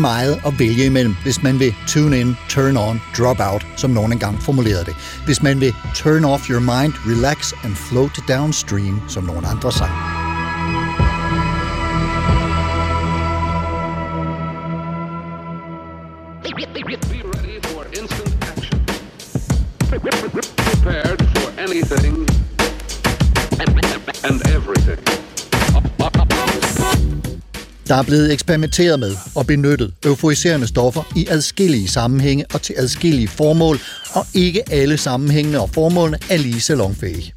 Meget at vælge imellem, hvis man vil tune in, turn on, drop out, som nogen engang formulerede det. Hvis man vil turn off your mind, relax and float downstream, som nogen andre sang. Der er blevet eksperimenteret med og benyttet euforiserende stoffer i adskillige sammenhænge og til adskillige formål, og ikke alle sammenhængene og formålene er lige salonfæhige.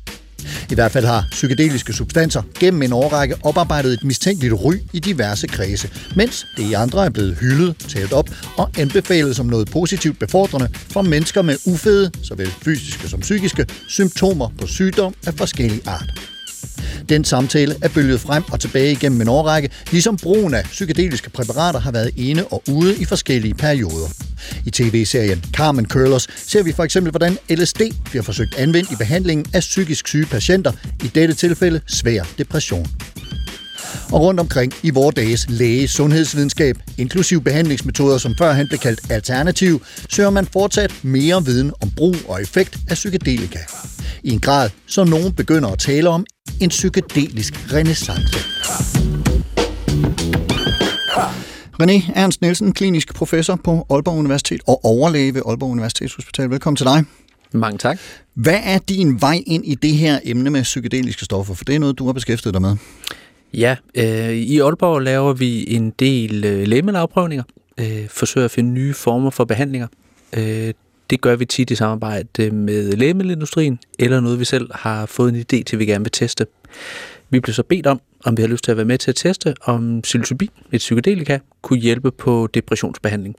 I hvert fald har psykedeliske substanser gennem en årrække oparbejdet et mistænkeligt ry i diverse kredse, mens det i andre er blevet hyldet, talt op og anbefalet som noget positivt befordrende for mennesker med ufede, såvel fysiske som psykiske, symptomer på sygdom af forskellige art. Den samtale er bølget frem og tilbage igennem en årrække, ligesom brugen af psykedeliske præparater har været inde og ude i forskellige perioder. I tv-serien Carmen Curlers ser vi for eksempel, hvordan LSD bliver forsøgt anvendt i behandlingen af psykisk syge patienter, i dette tilfælde svær depression. Og rundt omkring i vores dages læge sundhedsvidenskab, inklusiv behandlingsmetoder, som førhen blev kaldt alternativ, søger man fortsat mere viden om brug og effekt af psykedelika. I en grad, så nogen begynder at tale om en psykedelisk renaissance. René Ernst Nielsen, klinisk professor på Aalborg Universitet og overlæge ved Aalborg Universitetshospital. Velkommen til dig. Mange tak. Hvad er din vej ind i det her emne med psykedeliske stoffer? For det er noget, du har beskæftiget dig med. Ja, øh, i Aalborg laver vi en del øh, lægemiddelafprøvninger, øh, forsøger at finde nye former for behandlinger. Øh, det gør vi tit i samarbejde med lægemiddelindustrien, eller noget vi selv har fået en idé til, vi gerne vil teste. Vi blev så bedt om, om vi har lyst til at være med til at teste, om psilocybin, et psykedelika, kunne hjælpe på depressionsbehandling.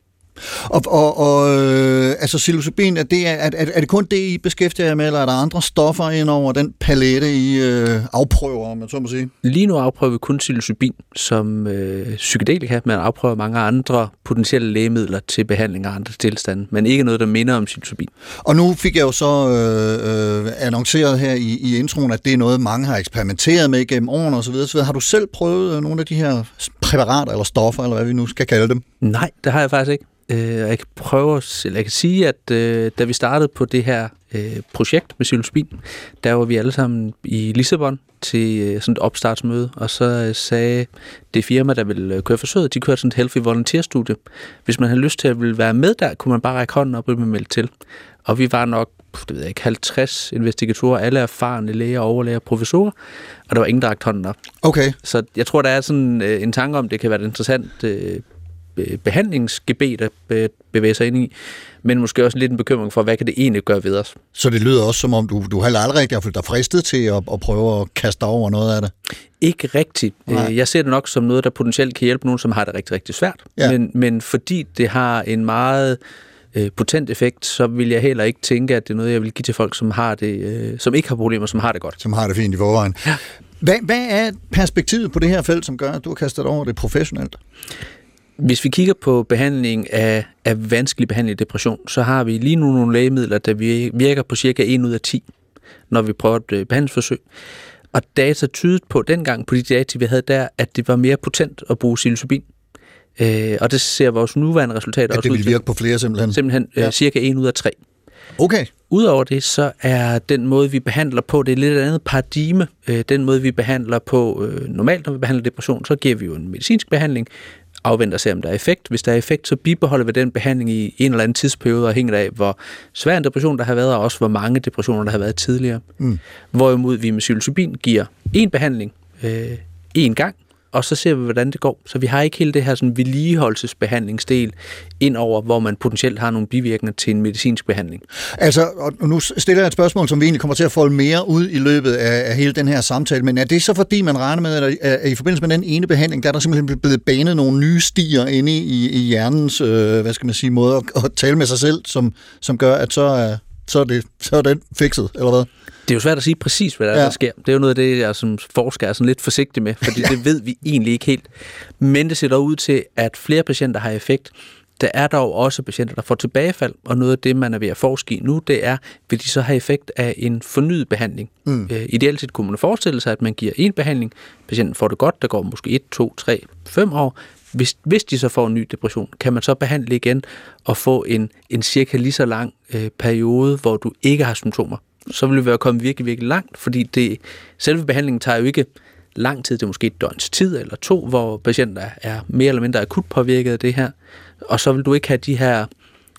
Og, og, og øh, altså psilocybin, er det, er, er, er det kun det, I beskæftiger jer med, eller er der andre stoffer ind over den palette, I øh, afprøver, om man så må sige? Lige nu afprøver vi kun psilocybin som øh, psykedelika, men afprøver mange andre potentielle lægemidler til behandling af andre tilstande, men ikke noget, der minder om psilocybin. Og nu fik jeg jo så øh, øh, annonceret her i, i introen, at det er noget, mange har eksperimenteret med gennem årene osv. osv. Har du selv prøvet øh, nogle af de her præparater eller stoffer, eller hvad vi nu skal kalde dem? Nej, det har jeg faktisk ikke. Øh, jeg kan prøve, eller jeg kan sige, at øh, da vi startede på det her øh, projekt med psilocybin, der var vi alle sammen i Lissabon til øh, sådan et opstartsmøde, og så øh, sagde det firma, der ville øh, køre forsøget, de kørte sådan et healthy volunteer-studie. Hvis man havde lyst til at ville være med der, kunne man bare række hånden op og blive meldt til. Og vi var nok det ved jeg ikke, 50 investigatorer, alle erfarne læger, overlæger, professorer, og der var ingen, der rakte hånden op. Okay. Så jeg tror, der er sådan øh, en tanke om, det kan være et interessant øh, behandlingsgebet at bevæge sig ind i, men måske også lidt en bekymring for, hvad kan det egentlig gøre ved os? Så det lyder også som om, du, du har aldrig rigtig følt dig fristet til at, at prøve at kaste over noget af det? Ikke rigtigt. Nej. Jeg ser det nok som noget, der potentielt kan hjælpe nogen, som har det rigtig, rigtig svært. Ja. Men, men fordi det har en meget øh, potent effekt, så vil jeg heller ikke tænke, at det er noget, jeg vil give til folk, som, har det, øh, som ikke har problemer, som har det godt. Som har det fint i forvejen. Ja. Hvad, hvad er perspektivet på det her felt, som gør, at du har kastet over det professionelt? Hvis vi kigger på behandling af, af vanskelig behandling depression, så har vi lige nu nogle lægemidler, der virker på cirka 1 ud af 10, når vi prøver et øh, behandlingsforsøg. Og data tydede på dengang, på de data, vi havde der, at det var mere potent at bruge psilocybin. Øh, og det ser vores nuværende resultater At også det ud vil til. virke på flere simpelthen. Simpelthen øh, Ja. cirka 1 ud af 3. Okay. Udover det, så er den måde, vi behandler på, det er lidt et andet paradigme. Øh, Den måde, vi behandler på øh, normalt, når vi behandler depression, så giver vi jo en medicinsk behandling, afventer at se, om der er effekt. Hvis der er effekt, så bibeholder vi den behandling i en eller anden tidsperiode, afhængigt af, hvor svær en depression der har været, og også hvor mange depressioner der har været tidligere. Mm. Hvorimod vi med psilocybin giver en behandling øh, en gang, og så ser vi, hvordan det går. Så vi har ikke hele det her sådan, vedligeholdelsesbehandlingsdel ind over, hvor man potentielt har nogle bivirkninger til en medicinsk behandling. Altså, og nu stiller jeg et spørgsmål, som vi egentlig kommer til at folde mere ud i løbet af, af hele den her samtale, men er det så fordi, man regner med, at, at i forbindelse med den ene behandling, der er der simpelthen blevet banet nogle nye stier inde i, i hjernens, øh, hvad skal man sige, måde at, at tale med sig selv, som, som gør, at så er, så er, det, så er den fikset, eller hvad? Det er jo svært at sige præcis, hvad der, Ja. der sker. Det er jo noget af det, jeg som forsker er sådan lidt forsigtig med, fordi ja. det ved vi egentlig ikke helt. Men det ser dog ud til, at flere patienter har effekt. Der er dog også patienter, der får tilbagefald, og noget af det, man er ved at forske i nu, det er, vil de så have effekt af en fornyet behandling. Mm. Øh, ideelt set kunne man forestille sig, at man giver en behandling, patienten får det godt, der går måske 1, 2, 3, 5 år. Hvis, hvis de så får en ny depression, kan man så behandle igen og få en, en cirka lige så lang øh, periode, hvor du ikke har symptomer? Så vil vi være kommet virkelig, virkelig langt, fordi det, selve behandlingen tager jo ikke lang tid, det er måske et døgns tid eller to, hvor patienter er mere eller mindre akut påvirket af det her, og så vil du ikke have de her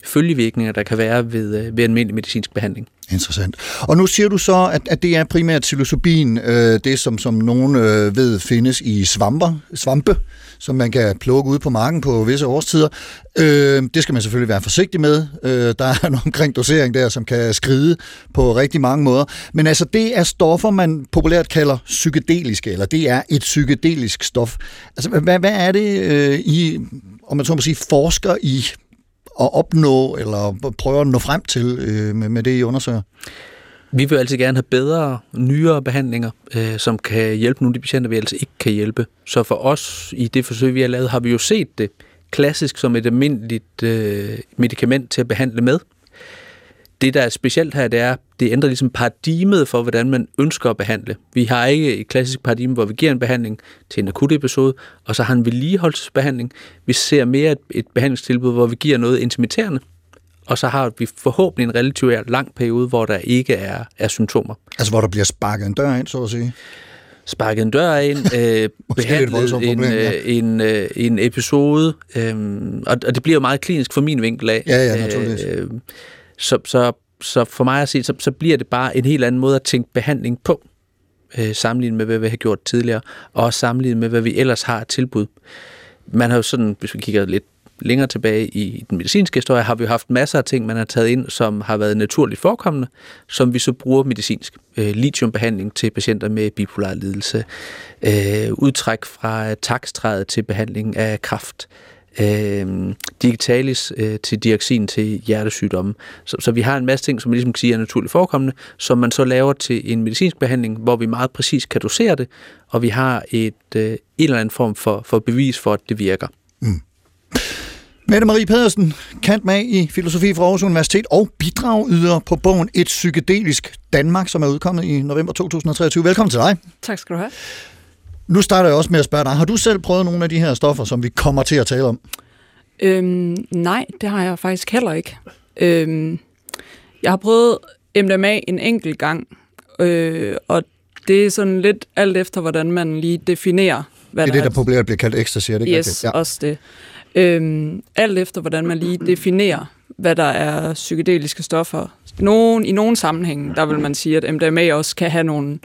følgevirkninger, der kan være ved, øh, ved almindelig medicinsk behandling. Interessant. Og nu siger du så, at, at det er primært psilocybin, øh, det som, som nogen øh, ved findes i svamper, svampe, som man kan plukke ud på marken på visse årstider. Øh, det skal man selvfølgelig være forsigtig med. Øh, der er en omkring dosering der, som kan skride på rigtig mange måder. Men altså, det er stoffer, man populært kalder psykedeliske, eller det er et psykedelisk stof. Altså, hvad, hvad er det, øh, I, om man så må sige, forsker i at opnå, eller prøver at nå frem til øh, med, med det, I undersøger? Vi vil altid gerne have bedre, nyere behandlinger, øh, som kan hjælpe nogle af de patienter, vi altså ikke kan hjælpe. Så for os i det forsøg, vi har lavet, har vi jo set det klassisk som et almindeligt øh, medicament til at behandle med. Det, der er specielt her, det er, det ændrer ligesom paradigmet for, hvordan man ønsker at behandle. Vi har ikke et klassisk paradigme, hvor vi giver en behandling til en akut episode, og så har en vedligeholdelsesbehandling. Vi ser mere et, et behandlingstilbud, hvor vi giver noget intermitterende, og så har vi forhåbentlig en relativt lang periode, hvor der ikke er, er symptomer. Altså, hvor der bliver sparket en dør ind, så at sige. Sparket en dør ind, øh, behandlet en, problem, ja. øh, en, øh, en episode, øh, og, og det bliver jo meget klinisk for min vinkel af. Ja, ja, naturligvis. Øh, så, så, så for mig at se, så, så bliver det bare en helt anden måde at tænke behandling på, øh, sammenlignet med, hvad vi har gjort tidligere, og også sammenlignet med, hvad vi ellers har tilbud. Man har jo sådan, hvis vi kigger lidt længere tilbage i den medicinske historie, har vi jo haft masser af ting, man har taget ind, som har været naturligt forekommende, som vi så bruger medicinsk. Øh, lithiumbehandling til patienter med bipolar lidelse, øh, udtræk fra takstræet til behandling af kræft, øh, digitalis øh, til dioxin til hjertesygdomme. Så, så vi har en masse ting, som man ligesom kan sige er naturligt forekommende, som man så laver til en medicinsk behandling, hvor vi meget præcis kan dosere det, og vi har et, øh, en eller anden form for, for bevis for, at det virker. Mette Marie Pedersen, kant mag i filosofi fra Aarhus Universitet og bidragyder på bogen Et psykedelisk Danmark, som er udkommet i november 2023. Velkommen til dig. Tak skal du have. Nu starter jeg også med at spørge dig. Har du selv prøvet nogle af de her stoffer, som vi kommer til at tale om? Øhm, nej, det har jeg faktisk heller ikke. Øhm, jeg har prøvet MDMA en enkelt gang, øh, og det er sådan lidt alt efter, hvordan man lige definerer, hvad Det er det, der er. populært bliver kaldt ecstasy, er det ikke Yes, rigtigt? ja. også det. Øhm, alt efter, hvordan man lige definerer, hvad der er psykedeliske stoffer. Nogen, I nogle sammenhænge, der vil man sige, at MDMA også kan have nogle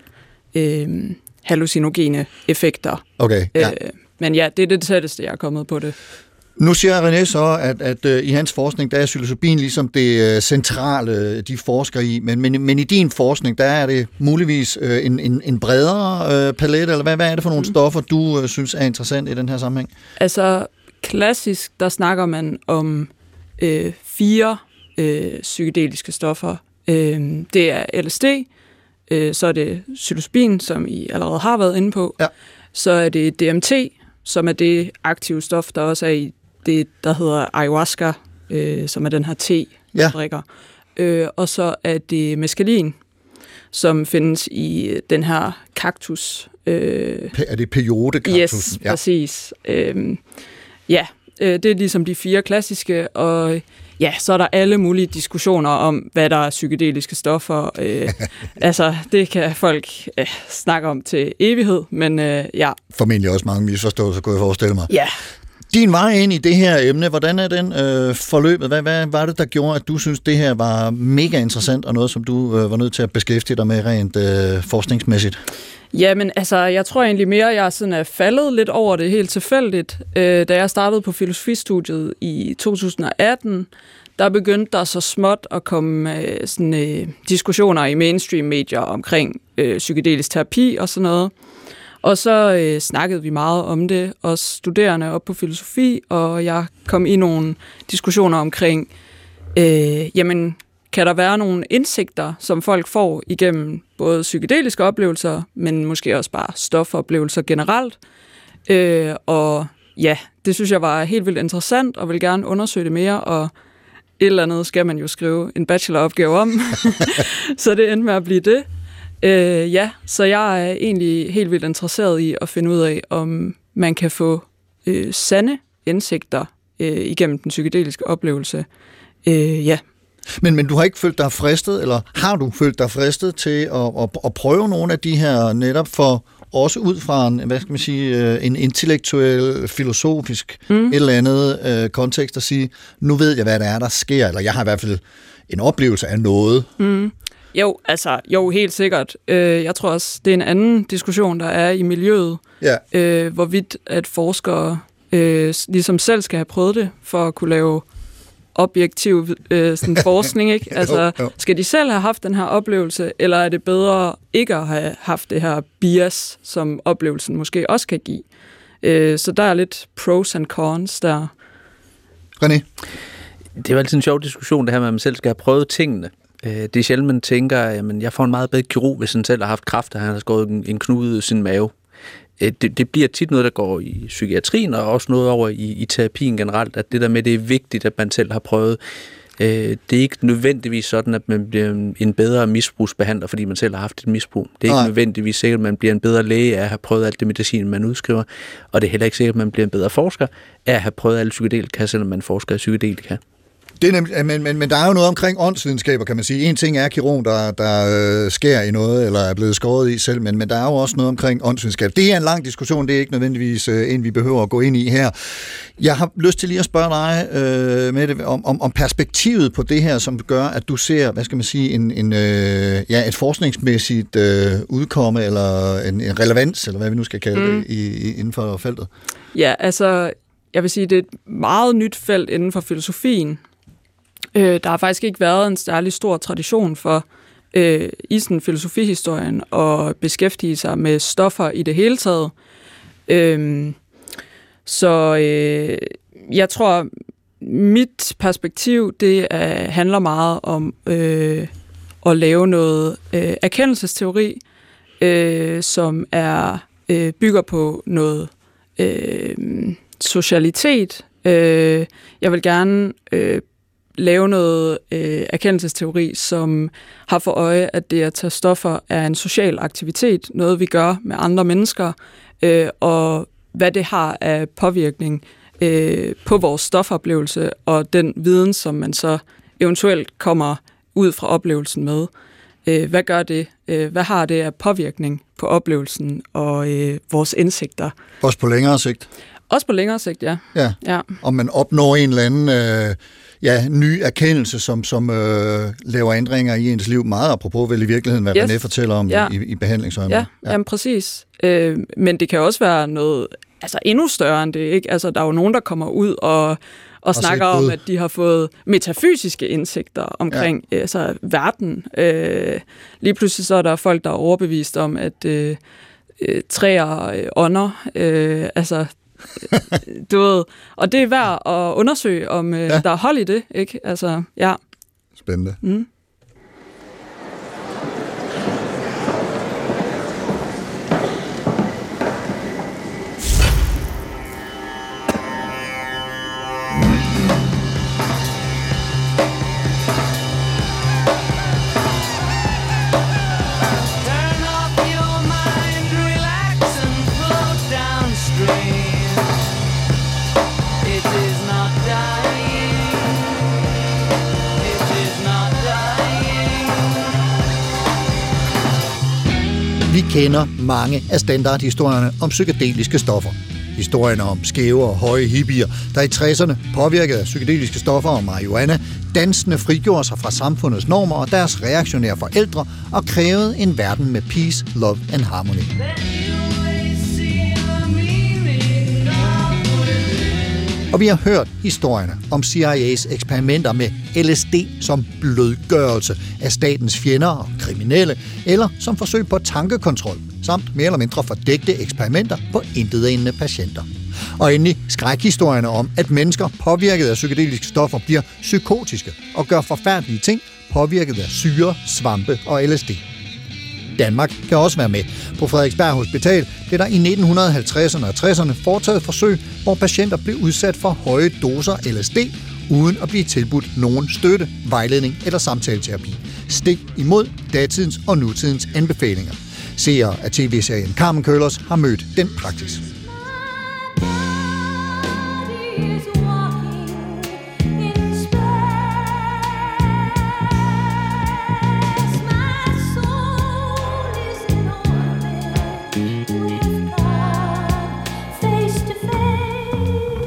øhm, hallucinogene effekter. Okay, ja. Øh, men ja, det er det tætteste, jeg er kommet på det. Nu siger René så, at, at uh, i hans forskning, der er psilocybin ligesom det uh, centrale, de forsker i, men, men, men i din forskning, der er det muligvis en, en, en bredere palet, eller hvad, hvad er det for nogle mm. stoffer, du synes er interessant i den her sammenhæng? Altså, klassisk, der snakker man om øh, fire øh, psykedeliske stoffer. Øh, det er LSD, øh, så er det psilocybin, som I allerede har været inde på. Ja. Så er det DMT, som er det aktive stof, der også er i det, der hedder ayahuasca, øh, som er den her te, Ja. drikker. Øh, og så er det meskalin, som findes i øh, den her kaktus. Øh, Er det periode Yes, ja. præcis. Øhm, ja, øh, det er ligesom de fire klassiske, og ja, så er der alle mulige diskussioner om, hvad der er psykedeliske stoffer. Øh, altså, det kan folk øh, snakke om til evighed, men øh, ja. Formentlig også mange misforståelser, kunne jeg forestille mig. Ja, din vej ind i det her emne, hvordan er den øh, forløbet? Hvad, hvad var det, der gjorde, at du synes, det her var mega interessant, og noget, som du øh, var nødt til at beskæftige dig med rent øh, forskningsmæssigt? Jamen, altså, jeg tror egentlig mere, at jeg sådan er faldet lidt over det helt tilfældigt. Øh, da jeg startede på filosofistudiet i 2018, der begyndte der så småt at komme øh, sådan, øh, diskussioner i mainstream-medier omkring øh, psykedelisk terapi og sådan noget. Og så øh, snakkede vi meget om det, os studerende op på filosofi, og jeg kom i nogle diskussioner omkring, øh, jamen, kan der være nogle indsigter, som folk får igennem både psykedeliske oplevelser, men måske også bare stofoplevelser generelt. Øh, og ja, det synes jeg var helt vildt interessant, og vil gerne undersøge det mere, og et eller andet skal man jo skrive en bacheloropgave om. så det endte med at blive det. Øh, ja, så jeg er egentlig helt vildt interesseret i at finde ud af, om man kan få øh, sande indsigter øh, igennem den psykedeliske oplevelse. Øh, ja, Men, men du har ikke følt dig fristet, eller har du følt dig fristet til at, at, at prøve nogle af de her netop for også ud fra en, hvad skal man sige, øh, en intellektuel, filosofisk, mm. et eller andet øh, kontekst at sige, nu ved jeg, hvad det er, der sker, eller jeg har i hvert fald en oplevelse af noget. Mm. Jo, altså, jo, helt sikkert. Øh, jeg tror også, det er en anden diskussion, der er i miljøet, Ja. øh, hvorvidt at forskere øh, ligesom selv skal have prøvet det, for at kunne lave objektiv øh, sådan forskning, ikke? Altså, Jo, jo. skal de selv have haft den her oplevelse, eller er det bedre ikke at have haft det her bias, som oplevelsen måske også kan give? Øh, så der er lidt pros and cons der. René? Det er jo altid en sjov diskussion, det her med, at man selv skal have prøvet tingene. Øh, Det er sjældent, man tænker, at jeg får en meget bedre kirurg, hvis han selv har haft kræft, og han har skåret en, en knude ud i sin mave. Øh, Det, det bliver tit noget, der går i psykiatrien, og også noget over i, i terapien generelt, at det der med, det er vigtigt, at man selv har prøvet. Øh, Det er ikke nødvendigvis sådan, at man bliver en- en bedre misbrugsbehandler, fordi man selv har haft et misbrug. Det er ikke Nej. nødvendigvis sikkert, at man bliver en bedre læge af at have prøvet alt det medicin, man udskriver. Og det er heller ikke sikkert, at man bliver en bedre forsker af at have prøvet alle psykedelika, selvom man forsker i psykedelika. Det er nemlig, men, men, men der er jo noget omkring åndsvidenskaber, kan man sige. En ting er kirurgen, der, der øh, skærer i noget, eller er blevet skåret i selv, men, men der er jo også noget omkring åndsvidenskab. Det er en lang diskussion, det er ikke nødvendigvis øh, en, vi behøver at gå ind i her. Jeg har lyst til lige at spørge dig, øh, med det, om, om, om perspektivet på det her, som gør, at du ser, hvad skal man sige, en, en, øh, ja, et forskningsmæssigt øh, udkomme, eller en, en relevans, eller hvad vi nu skal kalde mm. det, i, i, inden for feltet. Ja, altså, jeg vil sige, det er et meget nyt felt inden for filosofien. Øh, der har faktisk ikke været en særlig stor tradition for øh, i sådan filosofihistorien at beskæftige sig med stoffer i det hele taget. Øh, så øh, jeg tror, mit perspektiv, det er, handler meget om øh, at lave noget øh, erkendelsesteori, øh, som er øh, bygger på noget øh, socialitet. Øh, jeg vil gerne øh, lave noget øh, erkendelsesteori, som har for øje, at det at tage stoffer er en social aktivitet, noget vi gør med andre mennesker, øh, og hvad det har af påvirkning øh, på vores stofoplevelse, og den viden, som man så eventuelt kommer ud fra oplevelsen med. Øh, hvad gør det? Øh, hvad har det af påvirkning på oplevelsen og øh, vores indsigter? Også på længere sigt. Også på længere sigt, ja. Ja. ja. om man opnår en eller anden øh, ja, ny erkendelse, som, som øh, laver ændringer i ens liv. Meget apropos vel i virkeligheden, hvad Yes. René fortæller om Ja. i, i behandlingsøjemed. Ja, ja. Jamen, præcis. Øh, men det kan også være noget altså endnu større end det. Ikke? Altså, der er jo nogen, der kommer ud og, og snakker om, at de har fået metafysiske indsigter omkring ja. altså, verden. Øh, lige pludselig så er der folk, der er overbevist om, at øh, øh, træer øh, ånder. Øh, altså, du ved, og det er værd at undersøge, om øh, Ja. der er hold i det. Ikke? Altså, ja. Spændende. Mm. Kender mange af standardhistorierne om psykedeliske stoffer. Historierne om skæve og høje hippier, der i 60'erne, påvirket af psykedeliske stoffer og marihuana, dansende frigjorde sig fra samfundets normer og deres reaktionære forældre og krævede en verden med peace, love and harmony. Og vi har hørt historierne om CIA's eksperimenter med LSD som blødgørelse af statens fjender og kriminelle, eller som forsøg på tankekontrol, samt mere eller mindre fordægte eksperimenter på intetendende patienter. Og endelig skrækhistorierne om, at mennesker påvirket af psykedeliske stoffer bliver psykotiske og gør forfærdelige ting påvirket af syre, svampe og LSD. Danmark kan også være med. På Frederiksberg Hospital blev der i 1950'erne og 60'erne foretaget forsøg, hvor patienter blev udsat for høje doser LSD, uden at blive tilbudt nogen støtte, vejledning eller samtaleterapi. Stik imod datidens og nutidens anbefalinger. Seere af tv-serien Carmen Køllers har mødt den praksis.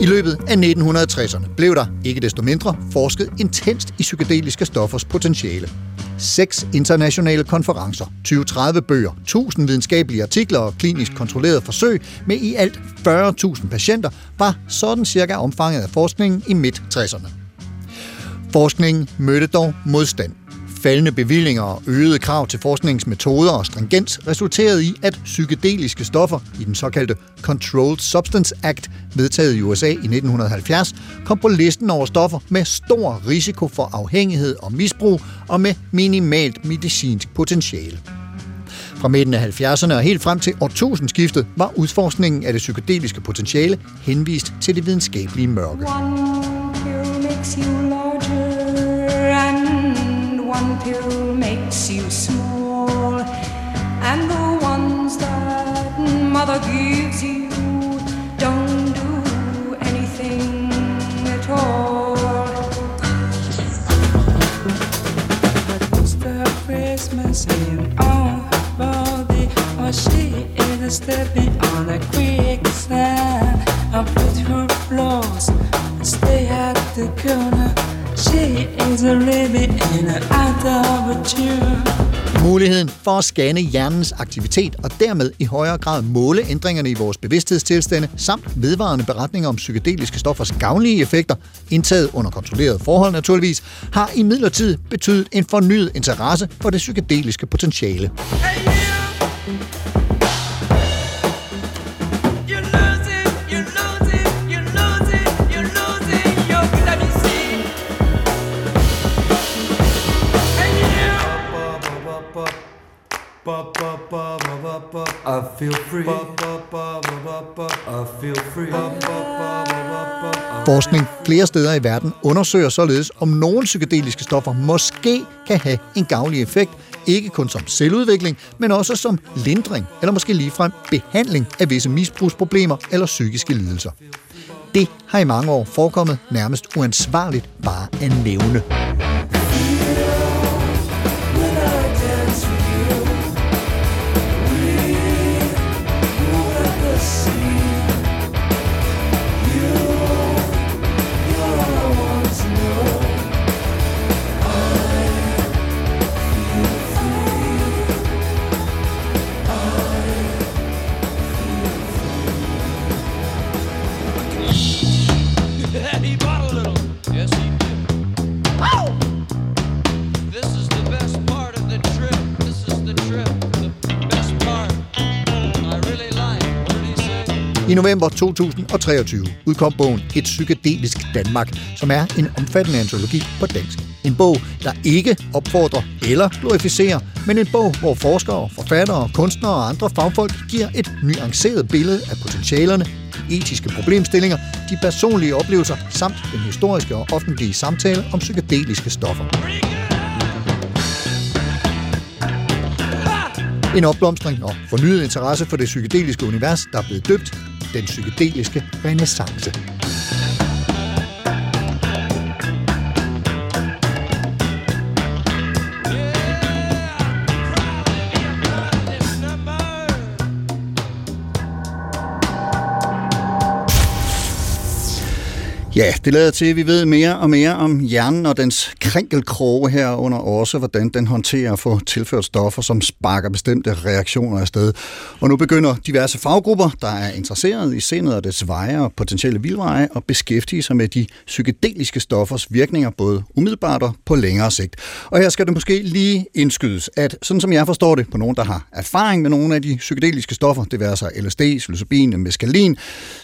I løbet af 1960'erne blev der, ikke desto mindre, forsket intenst i psykedeliske stoffers potentiale. Seks internationale konferencer, 20-30 bøger, 1000 videnskabelige artikler og klinisk kontrollerede forsøg med i alt 40.000 patienter var sådan cirka omfanget af forskningen i midt-60'erne. Forskningen mødte dog modstand. Faldende bevillinger og øgede krav til forskningsmetoder og stringens resulterede i, at psykedeliske stoffer i den såkaldte Controlled Substance Act, vedtaget i USA i 1970, kom på listen over stoffer med stor risiko for afhængighed og misbrug og med minimalt medicinsk potentiale. Fra midten af 70'erne og helt frem til årtusindskiftet var udforskningen af det psykedeliske potentiale henvist til det videnskabelige mørke. One pill makes you larger, one pill makes you small. And the ones that mother gives you for at scanne hjernens aktivitet og dermed i højere grad måle ændringerne i vores bevidsthedstilstande samt vedvarende beretninger om psykedeliske stoffers gavnlige effekter, indtaget under kontrollerede forhold naturligvis, har i midlertid betydet en fornyet interesse for det psykedeliske potentiale. You're I feel free. I feel free. Forskning flere steder i verden undersøger således, om nogle psykedeliske stoffer måske kan have en gavnlig effekt, ikke kun som selvudvikling, men også som lindring eller måske ligefrem behandling af visse misbrugsproblemer eller psykiske lidelser. Det har i mange år forekommet nærmest uansvarligt bare at nævne. I november 2023 udkom bogen Et psykedelisk Danmark, som er en omfattende antologi på dansk. En bog, der ikke opfordrer eller glorificerer, men en bog, hvor forskere, forfattere, kunstnere og andre fagfolk giver et nuanceret billede af potentialerne, de etiske problemstillinger, de personlige oplevelser samt den historiske og offentlige samtale om psykedeliske stoffer. En opblomstring og fornyet interesse for det psykedeliske univers, der er blevet døbt den psykedeliske renaissance. Ja, det lader til, at vi ved mere og mere om hjernen og dens krænkelkroge herunder også, hvordan den håndterer at få tilført stoffer, som sparker bestemte reaktioner afsted. Og nu begynder diverse faggrupper, der er interesseret i sindet og dets veje og potentielle vildveje, at beskæftige sig med de psykedeliske stoffers virkninger, både umiddelbart og på længere sigt. Og her skal det måske lige indskydes, at sådan som jeg forstår det, på nogen, der har erfaring med nogle af de psykedeliske stoffer, det vil altså LSD, psilocybin, meskalin,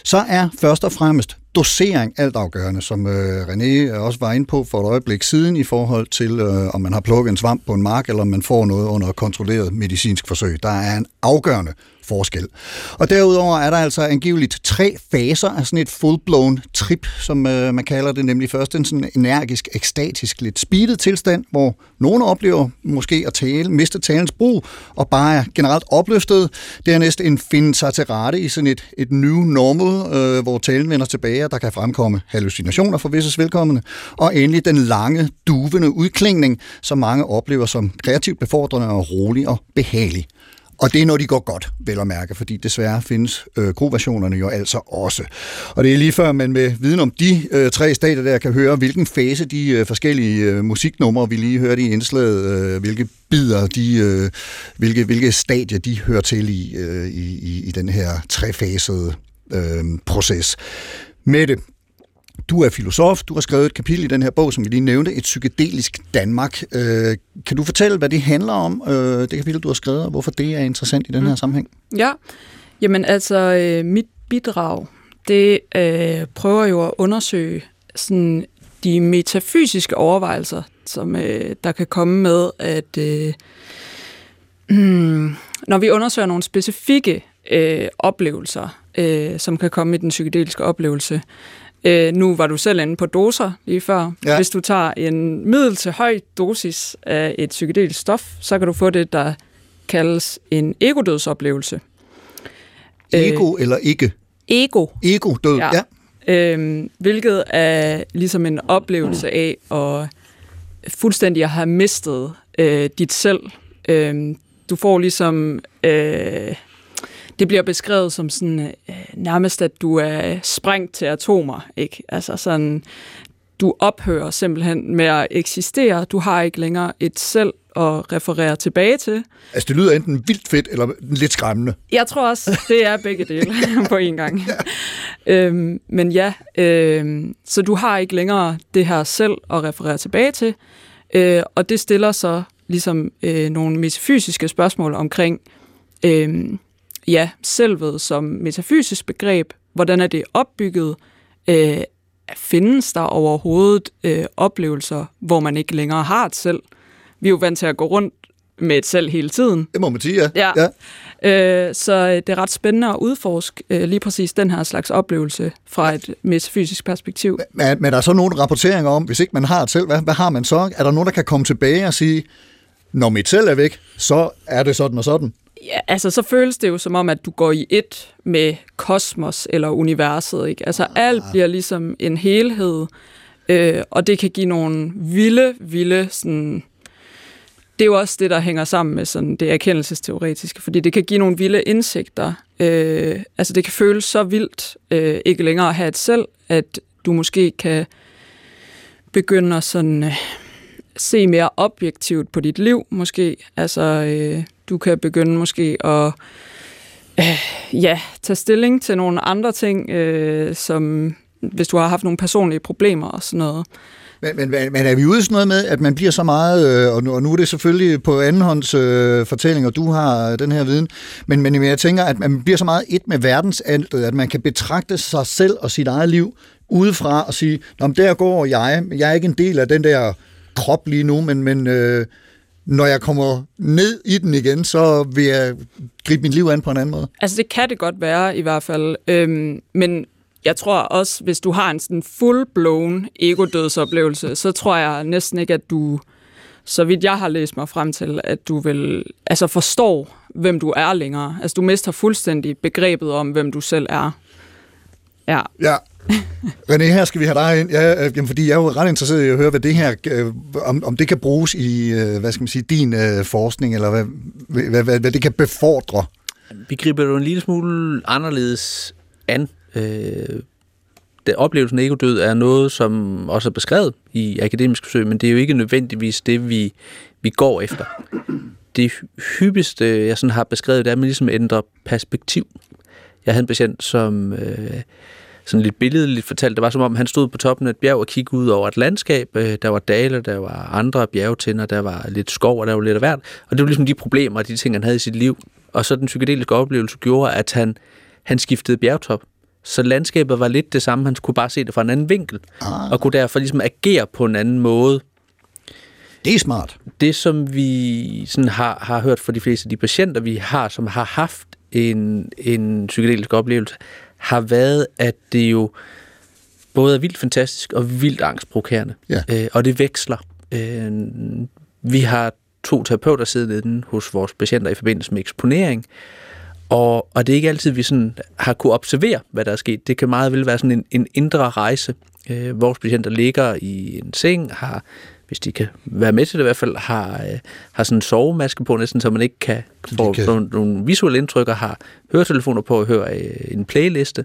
så er først og fremmest dosering altafgørende, som øh, René øh, også var inde på for et øjeblik siden i forhold til, øh, om man har plukket en svamp på en mark, eller om man får noget under kontrolleret medicinsk forsøg. Der er en afgørende forskel. Og derudover er der altså angiveligt tre faser af sådan et full-blown trip, som øh, man kalder det, nemlig først en sådan energisk, ekstatisk, lidt speedet tilstand, hvor nogen oplever måske at tale, miste talens brug, og bare er generelt opløftet. Dernæst en finde sig til rette i sådan et, et new normal, øh, hvor talen vender tilbage, og der kan fremkomme hallucinationer for visse velkommende. Og endelig den lange, duvende udklingning, som mange oplever som kreativt befordrende og rolig og behagelig. Og det er, når de går godt, vel at mærke, fordi desværre findes øh, groversionerne jo altså også. Og det er lige før man med viden om de øh, tre stadier der kan høre, hvilken fase de øh, forskellige øh, musiknumre, vi lige hørte i indslaget, øh, hvilke bider, de, øh, hvilke, hvilke stadier de hører til i, øh, i, i, i den her trefasede øh, proces. Mette, du er filosof, du har skrevet et kapitel i den her bog, som vi lige nævnte, Et psykedelisk Danmark. Øh, kan du fortælle, hvad det handler om, øh, det kapitel, du har skrevet, og hvorfor det er interessant i den her sammenhæng? Ja, jamen altså øh, mit bidrag, det øh, prøver jo at undersøge sådan de metafysiske overvejelser, som øh, der kan komme med, at øh, mm, når vi undersøger nogle specifikke øh, oplevelser, øh, som kan komme i den psykedeliske oplevelse, Øh, nu var du selv inde på doser lige før. Ja. Hvis du tager en middel til høj dosis af et psykedelisk stof, så kan du få det, der kaldes en egodødsoplevelse. Ego eller ikke? Ego. Ego-død, ja. ja. Øhm, hvilket er ligesom en oplevelse af at fuldstændig at have mistet øh, dit selv. Øhm, du får ligesom... Øh, det bliver beskrevet som sådan øh, nærmest, at du er sprængt til atomer, ikke? Altså sådan, du ophører simpelthen med at eksistere. Du har ikke længere et selv at referere tilbage til. Altså, det lyder enten vildt fedt eller lidt skræmmende. Jeg tror også, det er begge dele på en gang. øhm, men ja, øhm, så du har ikke længere det her selv at referere tilbage til, øh, og det stiller så ligesom øh, nogle metafysiske spørgsmål omkring, øh, ja, selvet som metafysisk begreb, hvordan er det opbygget, øh, findes der overhovedet øh, oplevelser, hvor man ikke længere har et selv? Vi er jo vant til at gå rundt med et selv hele tiden. Det må man sige, ja. Ja. ja. Øh, så øh, det er ret spændende at udforske øh, lige præcis den her slags oplevelse fra et metafysisk perspektiv. Men, men der er så nogle rapporteringer om, hvis ikke man har et selv, hvad, hvad har man så? Er der nogen, der kan komme tilbage og sige, når mit selv er væk, så er det sådan og sådan? Ja, altså så føles det jo som om, at du går i et med kosmos eller universet. Ikke? Altså alt bliver ligesom en helhed, øh, og det kan give nogle vilde, vilde sådan... Det er jo også det, der hænger sammen med sådan det erkendelsesteoretiske, fordi det kan give nogle vilde indsigter. Øh, altså det kan føles så vildt øh, ikke længere at have et selv, at du måske kan begynde at sådan, øh, se mere objektivt på dit liv, måske. Altså, øh, du kan begynde måske at øh, ja, tage stilling til nogle andre ting, øh, som hvis du har haft nogle personlige problemer og sådan noget. Men, men, men er vi ude i sådan noget med, at man bliver så meget, øh, og, nu, og nu er det selvfølgelig på andenhånds øh, og du har øh, den her viden, men, men jeg tænker, at man bliver så meget et med verdensaltet, at man kan betragte sig selv og sit eget liv udefra og sige, Nå, men der går jeg, jeg er ikke en del af den der krop lige nu, men, men øh, når jeg kommer ned i den igen, så vil jeg gribe mit liv an på en anden måde. Altså det kan det godt være i hvert fald, øhm, men jeg tror også, hvis du har en sådan full-blown ego-dødsoplevelse, så tror jeg næsten ikke, at du, så vidt jeg har læst mig frem til, at du vil altså forstår, hvem du er længere. Altså du mister fuldstændig begrebet om, hvem du selv er. Ja. Ja. René, her skal vi have dig ind, ja, øh, jamen, fordi jeg er jo ret interesseret i at høre, hvad det her, øh, om, om det kan bruges i, øh, hvad skal man sige, din øh, forskning, eller hvad, hvad, hvad, hvad det kan befordre. Vi griber jo en lille smule anderledes an. Øh, det, oplevelsen af egodød er noget, som også er beskrevet i akademisk forsøg, men det er jo ikke nødvendigvis det, vi, vi går efter. Det hyppigste, jeg sådan har beskrevet, det er, at man ligesom ændrer perspektiv. Jeg havde en patient, som øh, sådan lidt billedligt fortalte, det var som om, han stod på toppen af et bjerg og kiggede ud over et landskab. Øh, der var dale, der var andre bjergtinder, der var lidt skov, og der var lidt af hvert. Og det var ligesom de problemer og de ting, han havde i sit liv. Og så den psykedeliske oplevelse gjorde, at han, han skiftede bjergtop. Så landskabet var lidt det samme, han kunne bare se det fra en anden vinkel, ah. og kunne derfor ligesom agere på en anden måde. Det er smart. Det, som vi sådan har, har hørt fra de fleste af de patienter, vi har, som har haft en, en psykedelisk oplevelse, har været, at det jo både er vildt fantastisk og vildt angstprovokerende. Ja. Øh, og det veksler. Øh, vi har to terapeuter siddende inde hos vores patienter i forbindelse med eksponering, og, og det er ikke altid, vi sådan har kunne observere, hvad der er sket. Det kan meget vel være sådan en, en indre rejse. Øh, vores patienter ligger i en seng, har, hvis de kan være med til det i hvert fald, har, øh, har sådan en sovemaske på næsten, så man ikke kan få kan- nogle, nogle visuelle indtryk og har høretelefoner på og høre øh, en playliste.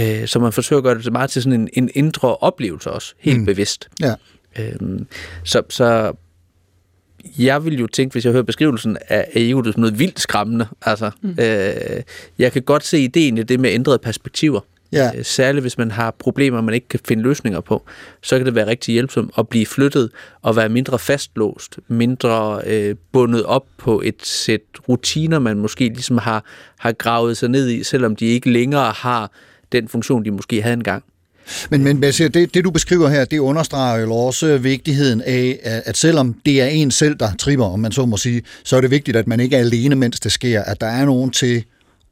Øh, så man forsøger at gøre det til meget til sådan en, en indre oplevelse også, helt mm. bevidst. Ja. Øhm, så, så jeg vil jo tænke, hvis jeg hører beskrivelsen af EU, det er sådan noget vildt skræmmende. Altså, mm. øh, jeg kan godt se ideen i det med ændrede perspektiver. Ja. Øh, Særligt hvis man har problemer, man ikke kan finde løsninger på, så kan det være rigtig hjælpsomt at blive flyttet og være mindre fastlåst, mindre øh, bundet op på et sæt rutiner, man måske ligesom har, har gravet sig ned i, selvom de ikke længere har den funktion, de måske havde engang. Men, men siger, det, det, du beskriver her, det understreger jo også vigtigheden af, at at selvom det er en selv, der tripper, om man så må sige, så er det vigtigt, at man ikke er alene, mens det sker. At der er nogen til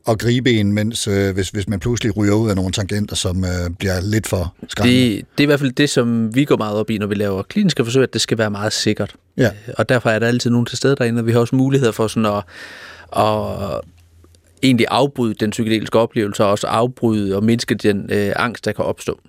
at gribe en, mens, øh, hvis, hvis man pludselig ryger ud af nogle tangenter, som øh, bliver lidt for skræmmende. Det, det er i hvert fald det, som vi går meget op i, når vi laver kliniske forsøg, at det skal være meget sikkert. Ja. Øh, Og derfor er der altid nogen til stede derinde, og vi har også muligheder for sådan at, at egentlig afbryde den psykedeliske oplevelse, og også afbryde og mindske den øh, angst, der kan opstå.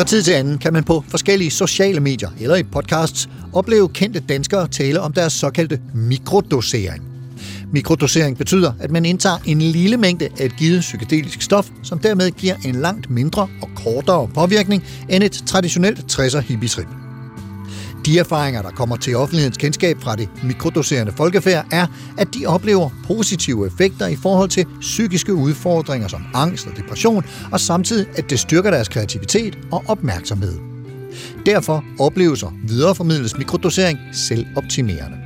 Fra tid til anden kan man på forskellige sociale medier eller i podcasts opleve kendte danskere tale om deres såkaldte mikrodosering. Mikrodosering betyder, at man indtager en lille mængde af et givet psykedelisk stof, som dermed giver en langt mindre og kortere påvirkning end et traditionelt 60'er hippietrip. De erfaringer, der kommer til offentlighedens kendskab fra det mikrodoserende folkefærd, er, at de oplever positive effekter i forhold til psykiske udfordringer som angst og depression, og samtidig, at det styrker deres kreativitet og opmærksomhed. Derfor opleves og videreformidles mikrodosering selvoptimerende.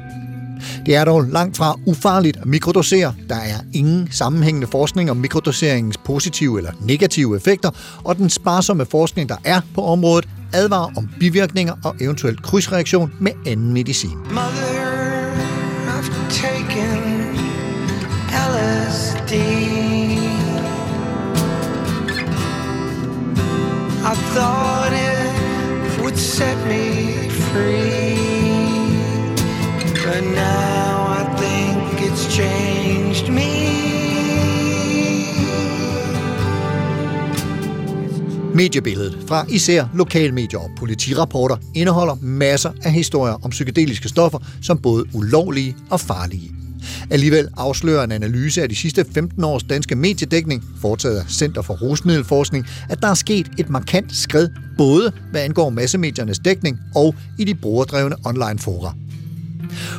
Det er dog langt fra ufarligt at mikrodosere. Der er ingen sammenhængende forskning om mikrodoseringens positive eller negative effekter, og den sparsomme forskning, der er på området, advarer om bivirkninger og eventuelt krydsreaktion med anden medicin. Mother, I've taken LSD. I thought it would set me free. But now I think it's changed Mediebilledet fra især lokalmedier og politirapporter indeholder masser af historier om psykedeliske stoffer som både ulovlige og farlige. Alligevel afslører en analyse af de sidste 15 års danske mediedækning, foretaget af Center for Rusmiddelforskning, at der er sket et markant skridt både hvad angår massemediernes dækning og i de brugerdrevne online fora.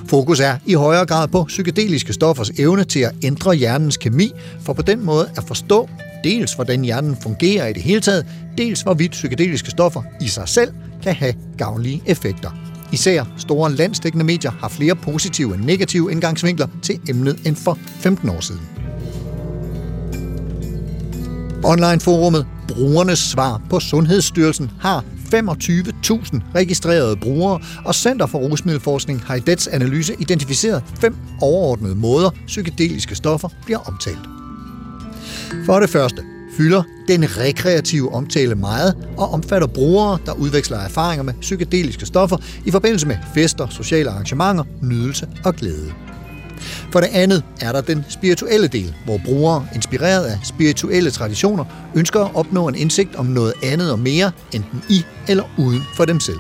Fokus er i højere grad på psykedeliske stoffers evne til at ændre hjernens kemi, for på den måde at forstå dels hvordan hjernen fungerer i det hele taget, dels hvorvidt psykedeliske stoffer i sig selv kan have gavnlige effekter. Især store landsdækkende medier har flere positive end negative indgangsvinkler til emnet end for 15 år siden. Online-forummet Brugernes Svar på Sundhedsstyrelsen har 25.000 registrerede brugere, og Center for Rusmiddelforskning har i dets analyse identificeret fem overordnede måder, psykedeliske stoffer bliver omtalt. For det første fylder den rekreative omtale meget og omfatter brugere, der udveksler erfaringer med psykedeliske stoffer i forbindelse med fester, sociale arrangementer, nydelse og glæde. For det andet er der den spirituelle del, hvor brugere, inspireret af spirituelle traditioner, ønsker at opnå en indsigt om noget andet og mere, enten i eller uden for dem selv.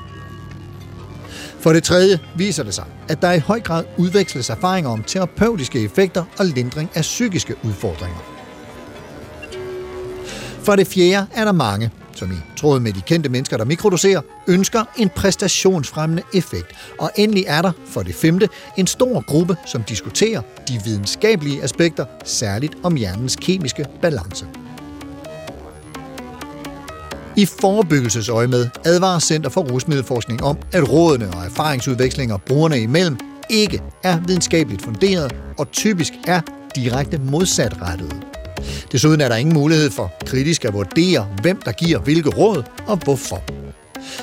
For det tredje viser det sig, at der i høj grad udveksles erfaringer om terapeutiske effekter og lindring af psykiske udfordringer. For det fjerde er der mange, som i tråd med de kendte mennesker, der mikrodoserer, ønsker en præstationsfremmende effekt. Og endelig er der, for det femte, en stor gruppe, som diskuterer de videnskabelige aspekter, særligt om hjernens kemiske balance. I forebyggelsesøje med advarer Center for Rusmiddelforskning om, at rådene og erfaringsudvekslinger brugerne imellem ikke er videnskabeligt funderet og typisk er direkte modsatrettede. Desuden er der ingen mulighed for kritisk at vurdere, hvem der giver hvilke råd og hvorfor.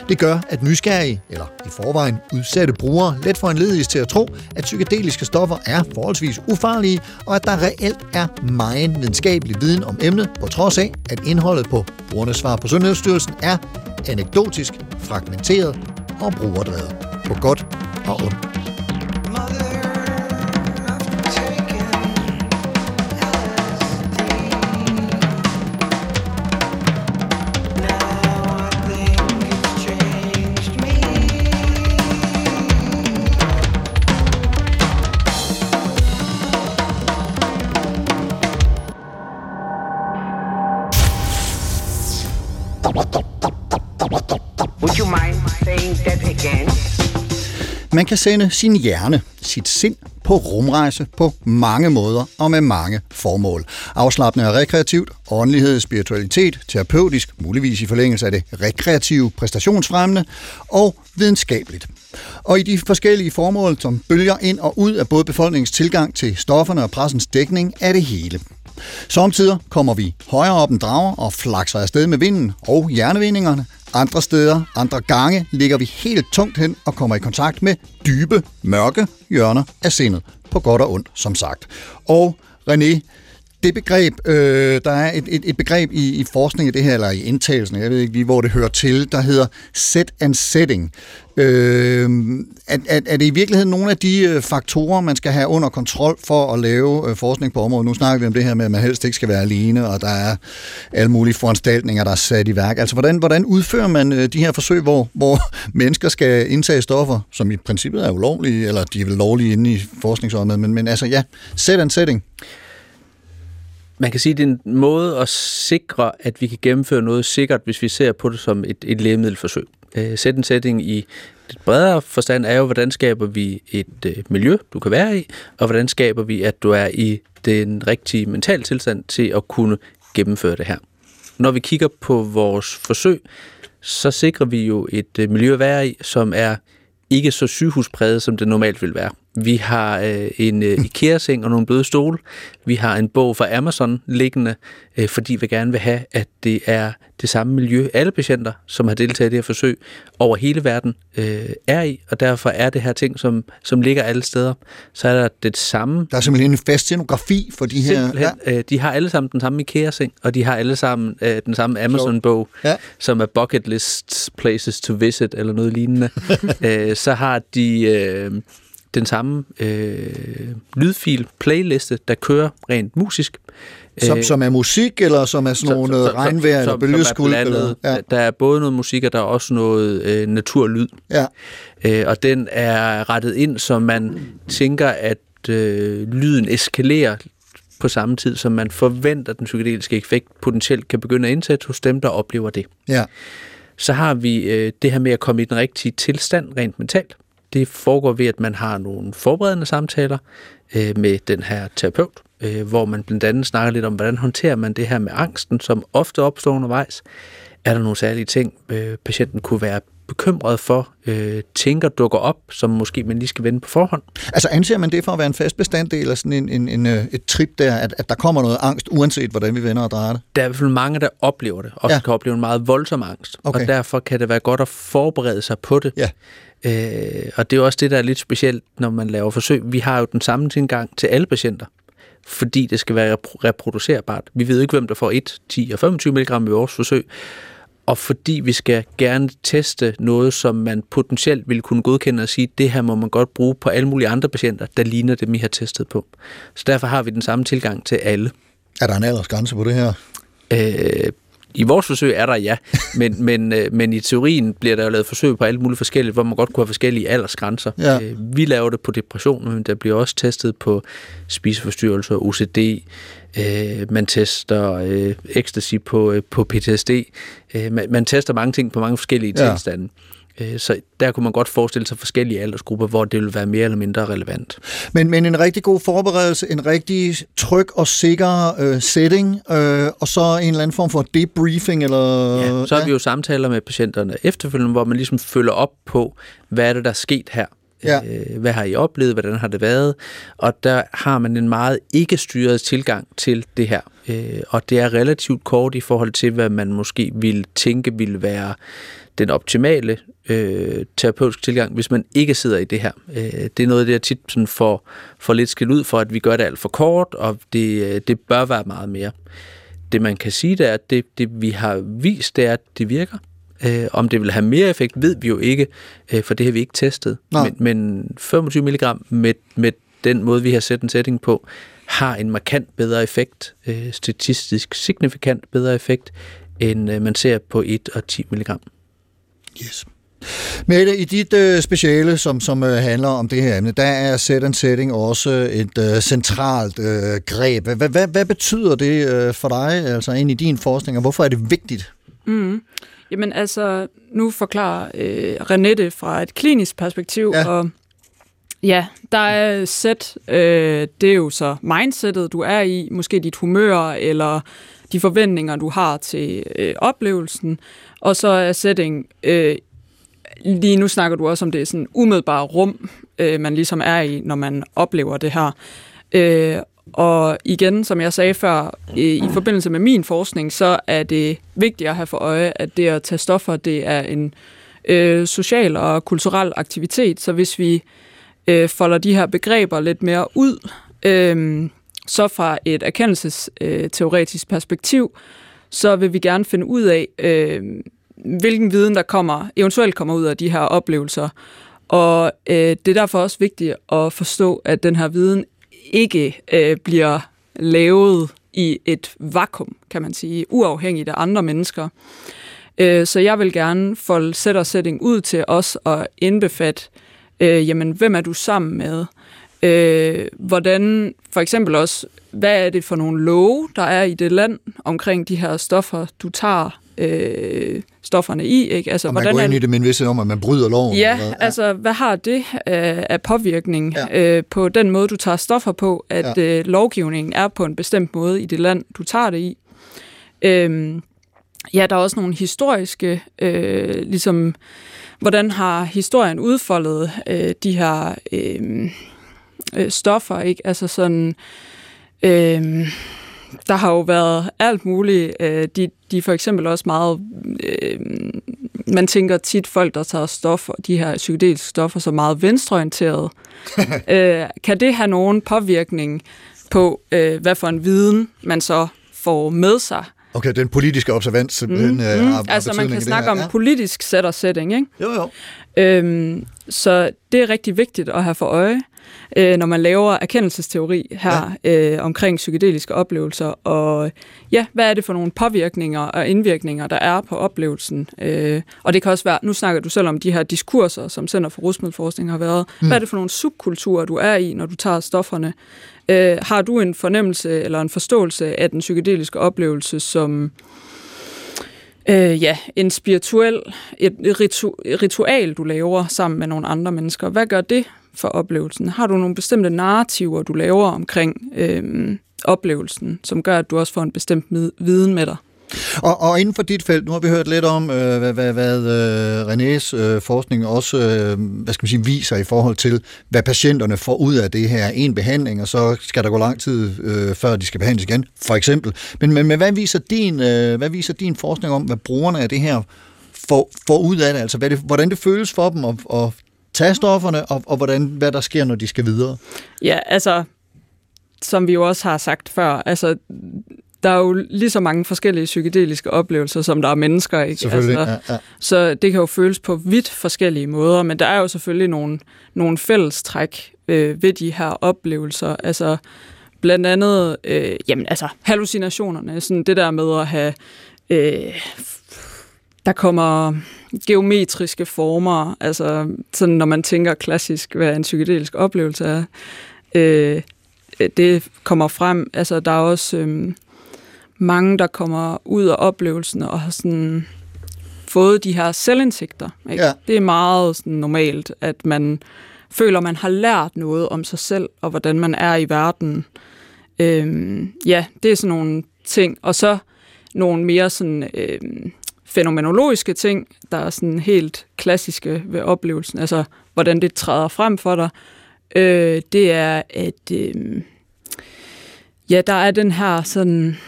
Det gør, at nysgerrige eller i forvejen udsatte brugere let får en til at tro, at psykedeliske stoffer er forholdsvis ufarlige, og at der reelt er meget videnskabelig viden om emnet, på trods af, at indholdet på brugernes svar på Sundhedsstyrelsen er anekdotisk, fragmenteret og brugerdrevet. På godt og ondt. Man kan sende sin hjerne, sit sind, på rumrejse på mange måder og med mange formål. Afslappende og rekreativt, åndelighed, spiritualitet, terapeutisk, muligvis i forlængelse af det rekreative, præstationsfremmende og videnskabeligt. Og i de forskellige formål, som bølger ind og ud af både befolkningens tilgang til stofferne og pressens dækning, er det hele. Samtidig kommer vi højere op en drager og flakser afsted med vinden og hjernevindingerne. Andre steder, andre gange, ligger vi helt tungt hen og kommer i kontakt med dybe, mørke hjørner af sindet. På godt og ondt, som sagt. Og René, det begreb, øh, der er et, et, et begreb i, i forskning af det her, eller i indtagelsen, jeg ved ikke lige, hvor det hører til, der hedder set and setting. Øh, er, er, er det i virkeligheden nogle af de øh, faktorer, man skal have under kontrol for at lave øh, forskning på området? Nu snakker vi om det her med, at man helst ikke skal være alene, og der er alle mulige foranstaltninger, der er sat i værk. Altså, hvordan, hvordan udfører man øh, de her forsøg, hvor, hvor mennesker skal indtage stoffer, som i princippet er ulovlige, eller de er vel lovlige inde i forskningsområdet, men, men altså ja, set and setting. Man kan sige, at det er en måde at sikre, at vi kan gennemføre noget sikkert, hvis vi ser på det som et, et lægemiddelforsøg. Øh, sæt en setting i et bredere forstand er jo, hvordan skaber vi et øh, miljø, du kan være i, og hvordan skaber vi, at du er i den rigtige mentale tilstand til at kunne gennemføre det her. Når vi kigger på vores forsøg, så sikrer vi jo et øh, miljø at være i, som er ikke så sygehuspræget, som det normalt vil være. Vi har øh, en øh, IKEA-seng og nogle bløde stole. Vi har en bog fra Amazon liggende, øh, fordi vi gerne vil have, at det er det samme miljø, alle patienter, som har deltaget i det her forsøg over hele verden, øh, er i, og derfor er det her ting, som, som ligger alle steder. Så er der det samme... Der er simpelthen en fast scenografi for de her... Simpelthen, ja. øh, de har alle sammen den samme IKEA-seng, og de har alle sammen øh, den samme Amazon-bog, Ja. som er bucket list places to visit, eller noget lignende. øh, så har de øh, den samme øh, lydfil, playliste, der kører rent musisk. Som, Øh, som er musik, eller som er sådan nogle som- regnvejr eller som- som bølgeskuld? blandet. Eller, ja, Der er både noget musik, og der er også noget øh, naturlyd. ja. Øh, og den er rettet ind, så man tænker, at øh, lyden eskalerer på samme tid, som man forventer, at den psykedeliske effekt potentielt kan begynde at indsætte hos dem, der oplever det. ja. Så har vi øh, det her med at komme i den rigtige tilstand rent mentalt. Det foregår ved, at man har nogle forberedende samtaler øh, med den her terapeut, øh, hvor man blandt andet snakker lidt om, hvordan håndterer man det her med angsten, som ofte opstår undervejs. Er der nogle særlige ting, øh, patienten kunne være bekymret for, øh, tænker dukker op, som måske man lige skal vende på forhånd? Altså anser man det for at være en fast bestanddel af sådan en, en, en, øh, et trip der, at, at der kommer noget angst, uanset hvordan vi vender og drejer det? Der er i hvert fald mange, der oplever det, og Ja. ja. kan opleve en meget voldsom angst. Okay. Og derfor kan det være godt at forberede sig på det. Ja. Øh, og det er jo også det, der er lidt specielt, når man laver forsøg. Vi har jo den samme tilgang til alle patienter, fordi det skal være repro- reproducerbart. Vi ved ikke, hvem der får 1, 10 og 25 mg i vores forsøg. og fordi vi skal gerne teste noget, som man potentielt ville kunne godkende og sige, det her må man godt bruge på alle mulige andre patienter, der ligner dem, I har testet på. Så derfor har vi den samme tilgang til alle. Er der en aldersgrænse på det her? Øh, I vores forsøg er der ja, men, men, øh, men i teorien bliver der jo lavet forsøg på alt muligt forskelligt, hvor man godt kunne have forskellige aldersgrænser. Ja. Øh, vi laver det på depression, men der bliver også testet på spiseforstyrrelser, OCD, øh, man tester øh, ecstasy på, øh, på PTSD, øh, man, man tester mange ting på mange forskellige Ja. tilstande. Øh, Så der kunne man godt forestille sig forskellige aldersgrupper, hvor det ville være mere eller mindre relevant. Men, men en rigtig god forberedelse, en rigtig tryg og sikker øh, setting, øh, og så en eller anden form for debriefing, eller... Ja, så har vi jo samtaler med patienterne efterfølgende, hvor man ligesom følger op på, hvad er det, der er sket her? Ja. Øh, Hvad har I oplevet? Hvordan har det været? Og der har man en meget ikke-styret tilgang til det her. Øh, Og det er relativt kort i forhold til, hvad man måske ville tænke ville være den optimale øh, terapeutiske tilgang, hvis man ikke sidder i det her. Øh, det er noget, det jeg tit sådan får, får lidt skilt ud for, at vi gør det alt for kort, og det, øh, det bør være meget mere. Det man kan sige, det er, at det, det vi har vist, det er, at det virker. Øh, om det vil have mere effekt, ved vi jo ikke, øh, for det har vi ikke testet. Nej. Men, men 25 mg med, med den måde, vi har sat en setting på, har en markant bedre effekt, øh, statistisk signifikant bedre effekt, end øh, man ser på 1 og 10 mg. Yes. Mette, i dit øh, speciale, som, som øh, handler om det her emne, der er set and setting også et øh, centralt øh, greb. Hvad, hvad, hvad betyder det øh, for dig, altså ind i din forskning, og hvorfor er det vigtigt? Mm. Jamen altså, nu forklarer øh, Renette fra et klinisk perspektiv, Ja. og ja, der er sæt, øh, det er jo så mindsetet, du er i, måske dit humør, eller de forventninger, du har til øh, oplevelsen, og så er setting, øh, lige nu snakker du også om det sådan umiddelbare rum, øh, man ligesom er i, når man oplever det her. Øh, og igen, som jeg sagde før, i, i forbindelse med min forskning, så er det vigtigt at have for øje, at det at tage stoffer, det er en øh, social og kulturel aktivitet. Så hvis vi øh, folder de her begreber lidt mere ud, øh, så fra et erkendelsesteoretisk øh, perspektiv, så vil vi gerne finde ud af, øh, hvilken viden der kommer, eventuelt kommer ud af de her oplevelser. Og øh, det er derfor også vigtigt at forstå, at den her viden ikke øh, bliver lavet i et vakuum, kan man sige, uafhængigt af andre mennesker. Øh, så jeg vil gerne folde sætter sætning ud til os at indbefatte, øh, jamen, hvem er du sammen med? Øh, hvordan, for eksempel også, hvad er det for nogle love, der er i det land omkring de her stoffer, du tager øh, stofferne i? Ikke? Altså, Og man hvordan går er ind i det med en vidsthed om, at man bryder loven. Ja, eller hvad? altså, hvad har det af, af påvirkning Ja. ja. øh, på den måde, du tager stoffer på, at Ja. ja. øh, lovgivningen er på en bestemt måde i det land, du tager det i? Øhm, ja, der er også nogle historiske, øh, ligesom, hvordan har historien udfoldet øh, de her øh, øh, stoffer, ikke? Altså sådan, øh, der har jo været alt muligt. Øh, de, de er for eksempel også meget... Øh, man tænker tit, folk, der tager stoffer, de her psykedeliske stoffer, så meget venstreorienterede. øh, kan det have nogen påvirkning på, øh, hvad for en viden man så får med sig? Okay, den politiske observans simpelthen Mm, mm, mm. har, Altså man kan snakke her. om Ja. politisk set og setting, ikke? Jo, jo. Øhm, så det er rigtig vigtigt at have for øje, øh, når man laver erkendelsesteori her ja. øh, omkring psykedeliske oplevelser. Og ja, hvad er det for nogle påvirkninger og indvirkninger, der er på oplevelsen? Øh, og det kan også være, nu snakker du selv om de her diskurser, som Center for Rusmiddelforskning har været. Mm. Hvad er det for nogle subkulturer, du er i, når du tager stofferne? Øh, har du en fornemmelse eller en forståelse af den psykedeliske oplevelse som øh, ja, en spirituel, et ritu, et ritual, du laver sammen med nogle andre mennesker. Hvad gør det for oplevelsen? Har du nogle bestemte narrativer, du laver omkring øh, oplevelsen, som gør, at du også får en bestemt viden med dig? Og, og inden for dit felt, nu har vi hørt lidt om, øh, hvad, hvad, hvad øh, Renés øh, forskning også øh, hvad skal man sige, viser i forhold til, hvad patienterne får ud af det her. En behandling, og så skal der gå lang tid, øh, før de skal behandles igen, for eksempel. Men, men, men hvad, viser din, øh, hvad viser din forskning om, hvad brugerne af det her får, får ud af det? Altså, hvad det, hvordan det føles for dem at, at tage stofferne, og, og hvordan, hvad der sker, når de skal videre? Ja, altså, som vi jo også har sagt før, altså, der er jo lige så mange forskellige psykedeliske oplevelser, som der er mennesker. Ikke? Altså, ja, ja. Så det kan jo føles på vidt forskellige måder, men der er jo selvfølgelig nogle, nogle fællestræk øh, ved de her oplevelser. Altså blandt andet øh, jamen, altså, hallucinationerne, sådan det der med at have... Øh, der kommer geometriske former, altså sådan når man tænker klassisk, hvad en psykedelisk oplevelse er, øh, det kommer frem. Altså der er også øh, mange, der kommer ud af oplevelsen og har sådan fået de her selvindsigter. Ikke? Ja. Det er meget sådan normalt, at man føler, man har lært noget om sig selv, og hvordan man er i verden. Øhm, ja, det er sådan nogle ting. Og så nogle mere sådan øhm, fænomenologiske ting, der er sådan helt klassiske ved oplevelsen. Altså, hvordan det træder frem for dig. Øh, det er, at øhm, ja, der er den her sådan...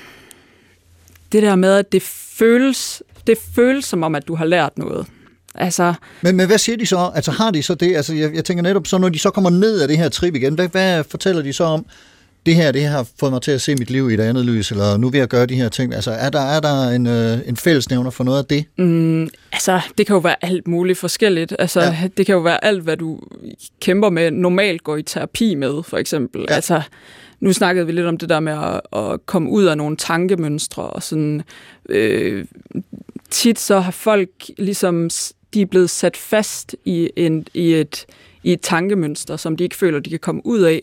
Det der med, at det føles, det føles som om, at du har lært noget. Altså, Men, men hvad siger de så? Altså har de så det? Altså jeg, jeg tænker netop så, når de så kommer ned af det her trip igen, hvad, hvad fortæller de så om? Det her, det her har fået mig til at se mit liv i et andet lys, eller nu vil jeg gøre de her ting. Altså er der, er der en, øh, en fællesnævner for noget af det? Mm, altså, det kan jo være alt muligt forskelligt. Altså, Ja. det kan jo være alt, hvad du kæmper med, normalt går i terapi med, for eksempel. Ja. Altså, nu snakkede vi lidt om det der med at, at komme ud af nogle tankemønstre, og sådan, øh, tit så har folk ligesom, de er blevet sat fast i, en, i, et, i et tankemønster, som de ikke føler, de kan komme ud af,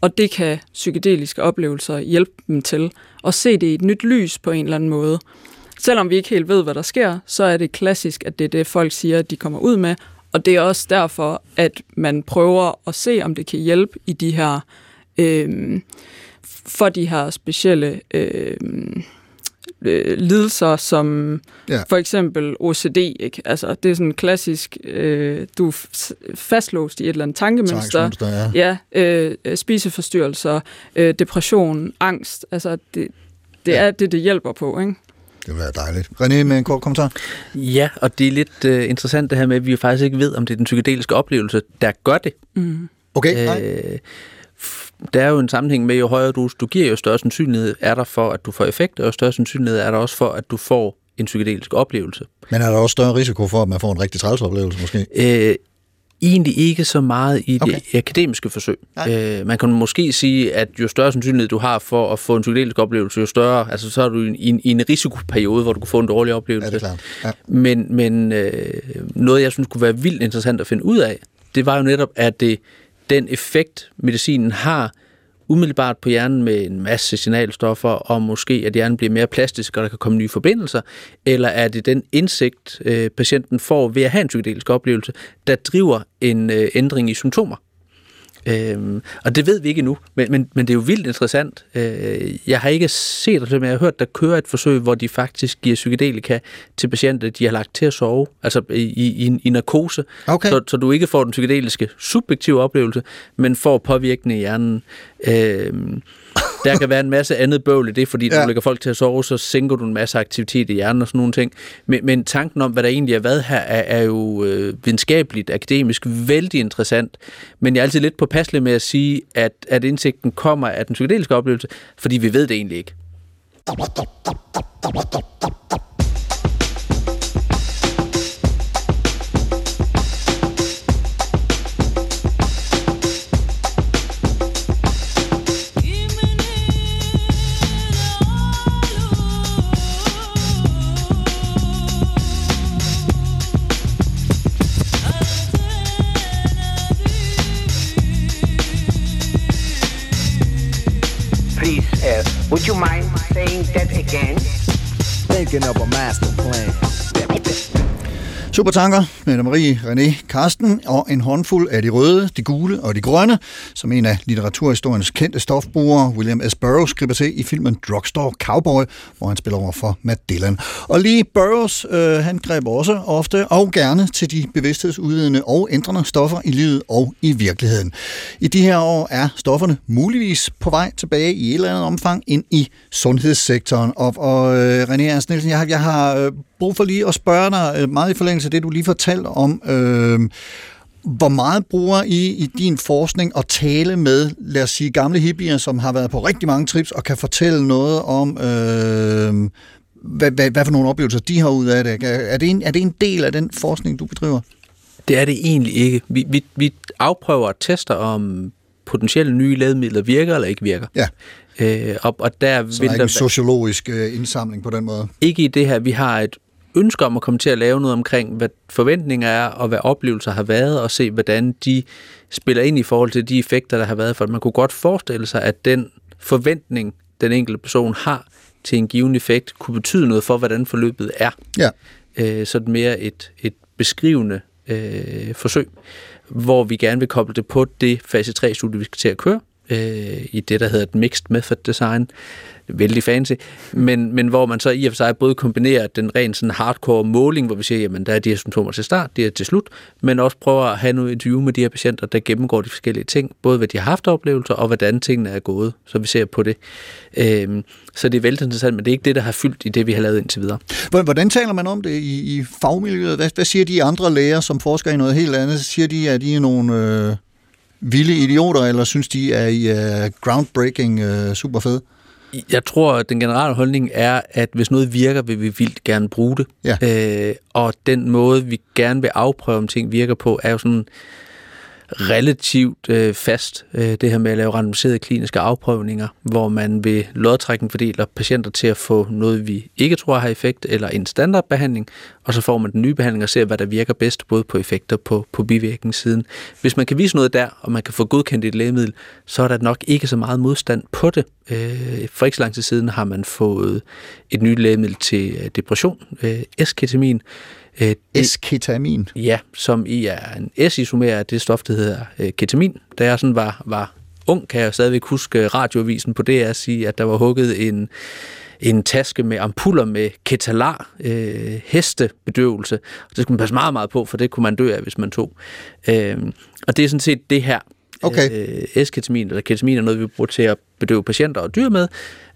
og det kan psykedeliske oplevelser hjælpe dem til at se det i et nyt lys på en eller anden måde. Selvom vi ikke helt ved, hvad der sker, så er det klassisk, at det er det, folk siger, at de kommer ud med. Og det er også derfor, at man prøver at se, om det kan hjælpe i de her, øh, for de her specielle øh, øh, lidelser, som Ja. for eksempel OCD. Ikke? Altså, det er sådan klassisk, øh, du er fastlåst i et eller andet tankemønster. Ja. Ja, øh, øh, spiseforstyrrelser, øh, depression, angst. Altså, det, det Ja. er det, det hjælper på, ikke? Det vil være dejligt. René med en kort kommentar. Ja, og det er lidt uh, interessant det her med, at vi jo faktisk ikke ved, om det er den psykedeliske oplevelse, der gør det. Mm. Okay, nej. Øh, f- der er jo en sammenhæng med, jo højere dosis du giver, jo større sandsynlighed er der for, at du får effekt, og jo større sandsynlighed er der også for, at du får en psykedelisk oplevelse. Men er der også større risiko for, at man får en rigtig træls oplevelse måske? Øh, egentlig ikke så meget i Okay. det akademiske forsøg. Nej. Øh, man kan måske sige, at jo større sandsynlighed du har for at få en psykedelisk oplevelse, jo større, altså så er du i en, i en risikoperiode, hvor du kan få en dårlig oplevelse. Ja, det er klart. Ja. Men, men øh, noget, jeg synes kunne være vildt interessant at finde ud af, det var jo netop, at det, den effekt, medicinen har, umiddelbart på hjernen med en masse signalstoffer, og måske at hjernen bliver mere plastisk, og der kan komme nye forbindelser, eller er det den indsigt, øh, patienten får ved at have en psykedelisk oplevelse, der driver en øh, ændring i symptomer? Øhm, og det ved vi ikke endnu, men, men, men det er jo vildt interessant. Øh, jeg har ikke set det, men jeg har hørt, der kører et forsøg, hvor de faktisk giver psykedelika til patienter, de har lagt til at sove, altså i, i, i, i narkose, Okay. så, så du ikke får den psykedeliske subjektive oplevelse, men får påvirkning i hjernen. Øhm, der kan være en masse andet bøvl i det, fordi Ja. du lægger folk til at sove, så sænker du en masse aktivitet i hjernen og sådan nogle ting. Men, men tanken om, hvad der egentlig er hvad her, er, er jo øh, videnskabeligt, akademisk, vældig interessant. Men jeg er altid lidt påpasselig med at sige, at, at indsigten kommer af den psykedeliske oplevelse, fordi vi ved det egentlig ikke. Thinking of a master plan. Supertanker med Marie, René, Karsten og en håndfuld af de røde, de gule og de grønne, som en af litteraturhistoriens kendte stofbrugere, William S. Burroughs, griber til i filmen Drugstore Cowboy, hvor han spiller over for Matt Dillon. Og lige Burroughs, øh, han greb også ofte og gerne til de bevidsthedsudvidende og ændrende stoffer i livet og i virkeligheden. I de her år er stofferne muligvis på vej tilbage i et eller andet omfang ind i sundhedssektoren. Og, og øh, René Ernst Nielsen, jeg har, jeg har øh, brug for lige at spørge dig øh, meget i forlængelse af det, du lige fortalte om. Øh, Hvor meget bruger I i din forskning at tale med, lad os sige, gamle hippier, som har været på rigtig mange trips og kan fortælle noget om, øh, hvad, hvad, hvad for nogle oplevelser de har ud af det? Er det, en, er det en del af den forskning, du bedriver? Det er det egentlig ikke. Vi, vi, vi afprøver og tester, om potentielle nye lægemidler virker eller ikke virker. Ja. Øh, og, og der Så vil der er ikke der en sociologisk øh, indsamling på den måde? ikke i det her, vi har et ønske om at komme til at lave noget omkring, hvad forventninger er, og hvad oplevelser har været, og se, hvordan de spiller ind i forhold til de effekter, der har været. For man kunne godt forestille sig, at den forventning, den enkelte person har til en given effekt, kunne betyde noget for, hvordan forløbet er. Ja. Øh, sådan mere et, et beskrivende øh, forsøg, hvor vi gerne vil koble det på det fase 3-studie, vi skal til at køre, øh, i det, der hedder et Mixed Method Design. Vældig fancy. Men, men hvor man så i og for sig både kombinerer den ren sådan hardcore måling, hvor vi siger, jamen der er de her symptomer til start, de er til slut, men også prøver at have noget interview med de her patienter, der gennemgår de forskellige ting, både hvad de har haft oplevelser, og hvordan tingene er gået, så vi ser på det. Øhm, så det er vældig interessant, men det er ikke det, der har fyldt i det, vi har lavet indtil videre. Hvordan- Hvordan taler man om det i, i fagmiljøet? Hvad, hvad siger de andre læger, som forsker i noget helt andet? Siger de, at de er nogle øh, vilde idioter, eller synes de, at I er groundbreaking øh, super fede? Jeg tror, at den generelle holdning er, at hvis noget virker, vil vi vildt gerne bruge det. Ja. Øh, og den måde, vi gerne vil afprøve, om ting virker på, er jo sådan relativt øh, fast. Øh, det her med at lave randomiserede kliniske afprøvninger, hvor man ved lodtrækning fordeler patienter til at få noget, vi ikke tror har effekt, eller en standardbehandling, og så får man den nye behandling og ser, hvad der virker bedst, både på effekter på, på bivirkningssiden. Hvis man kan vise noget der, og man kan få godkendt et lægemiddel, så er der nok ikke så meget modstand på det. Øh, for ikke så lang tid siden har man fået et nyt lægemiddel til øh, depression, øh, esketamin. Øh, det- Esketamin. Ja, som i er en S-isomer af det stof, der hedder øh, ketamin. Da jeg sådan var, var ung, kan jeg stadigvæk huske radioavisen på DR sige, at der var hugget en, en taske med ampuller med ketalar, øh, hestebedøvelse. Og det skulle man passe meget, meget på, for det kunne man dø af, hvis man tog. Øh, og det er sådan set det her. Okay. Øh, esketamin eller ketamin er noget, vi bruger til at bedøve patienter og dyr med,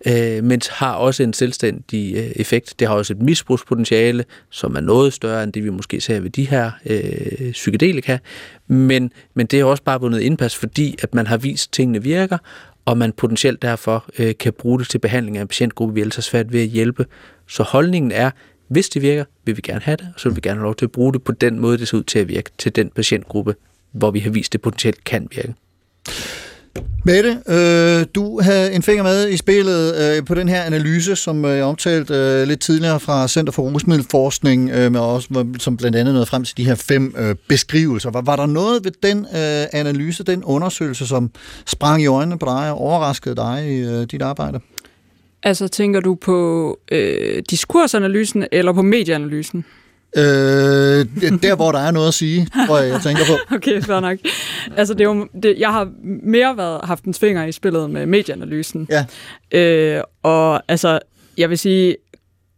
øh, men har også en selvstændig øh, effekt. Det har også et misbrugspotentiale, som er noget større end det, vi måske ser ved de her øh, psykedelika. Men, men det er også bare vundet indpas, fordi at man har vist, at tingene virker, og man potentielt derfor øh, kan bruge det til behandling af en patientgruppe, vi ellers har svært ved at hjælpe. Så holdningen er, hvis det virker, vil vi gerne have det, og så vil vi gerne have lov til at bruge det på den måde, det ser ud til at virke til den patientgruppe, hvor vi har vist, at det potentielt kan virke. Mette, øh, du havde en finger med i spillet øh, på den her analyse, som øh, jeg omtalte øh, lidt tidligere fra Center for Rusmiddelforskning, øh, med også, som blandt andet nåede frem til de her fem øh, beskrivelser. Var, var der noget ved den øh, analyse, den undersøgelse, som sprang i øjnene på dig og overraskede dig i øh, dit arbejde? Altså, tænker du på øh, diskursanalysen eller på medieanalysen? Øh, der, hvor der er noget at sige, tror jeg, jeg tænker på. Okay, fair nok. Altså, det er jo, det, jeg har mere været, haft en finger i spillet med medieanalysen. Ja. Øh, og altså, jeg vil sige,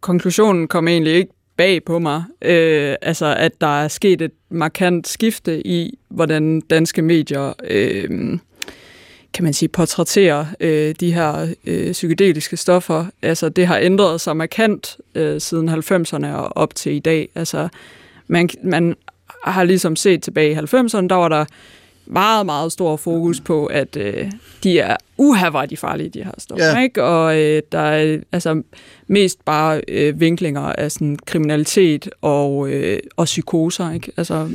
konklusionen kom egentlig ikke bag på mig. Øh, altså, at der er sket et markant skifte i, hvordan danske medier, øh, kan man sige, portrætterer øh, de her øh, psykedeliske stoffer. Altså, det har ændret sig markant øh, siden 90'erne og op til i dag. Altså, man, man har ligesom set tilbage i 90'erne, der var der meget, meget stor fokus på, at øh, de er uha, de farlige, de her stoffer. Ja. Ikke? Og øh, der er altså mest bare øh, vinklinger af sådan, kriminalitet og, øh, og psykoser. Ikke? Altså,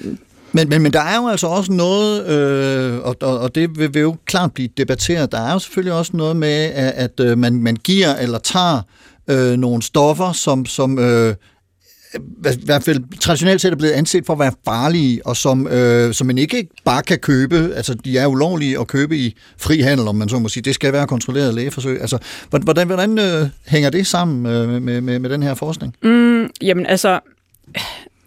men, men, men der er jo altså også noget, øh, og, og, og det vil, vil jo klart blive debatteret, der er jo selvfølgelig også noget med, at, at øh, man, man giver eller tager øh, nogle stoffer, som, som øh, i hvert fald traditionelt set er blevet anset for at være farlige, og som, øh, som man ikke bare kan købe. Altså, de er ulovlige at købe i frihandel, om man så må sige. Det skal være kontrolleret lægeforsøg. Altså, hvordan, hvordan øh, hænger det sammen øh, med, med, med den her forskning? Mm, jamen altså,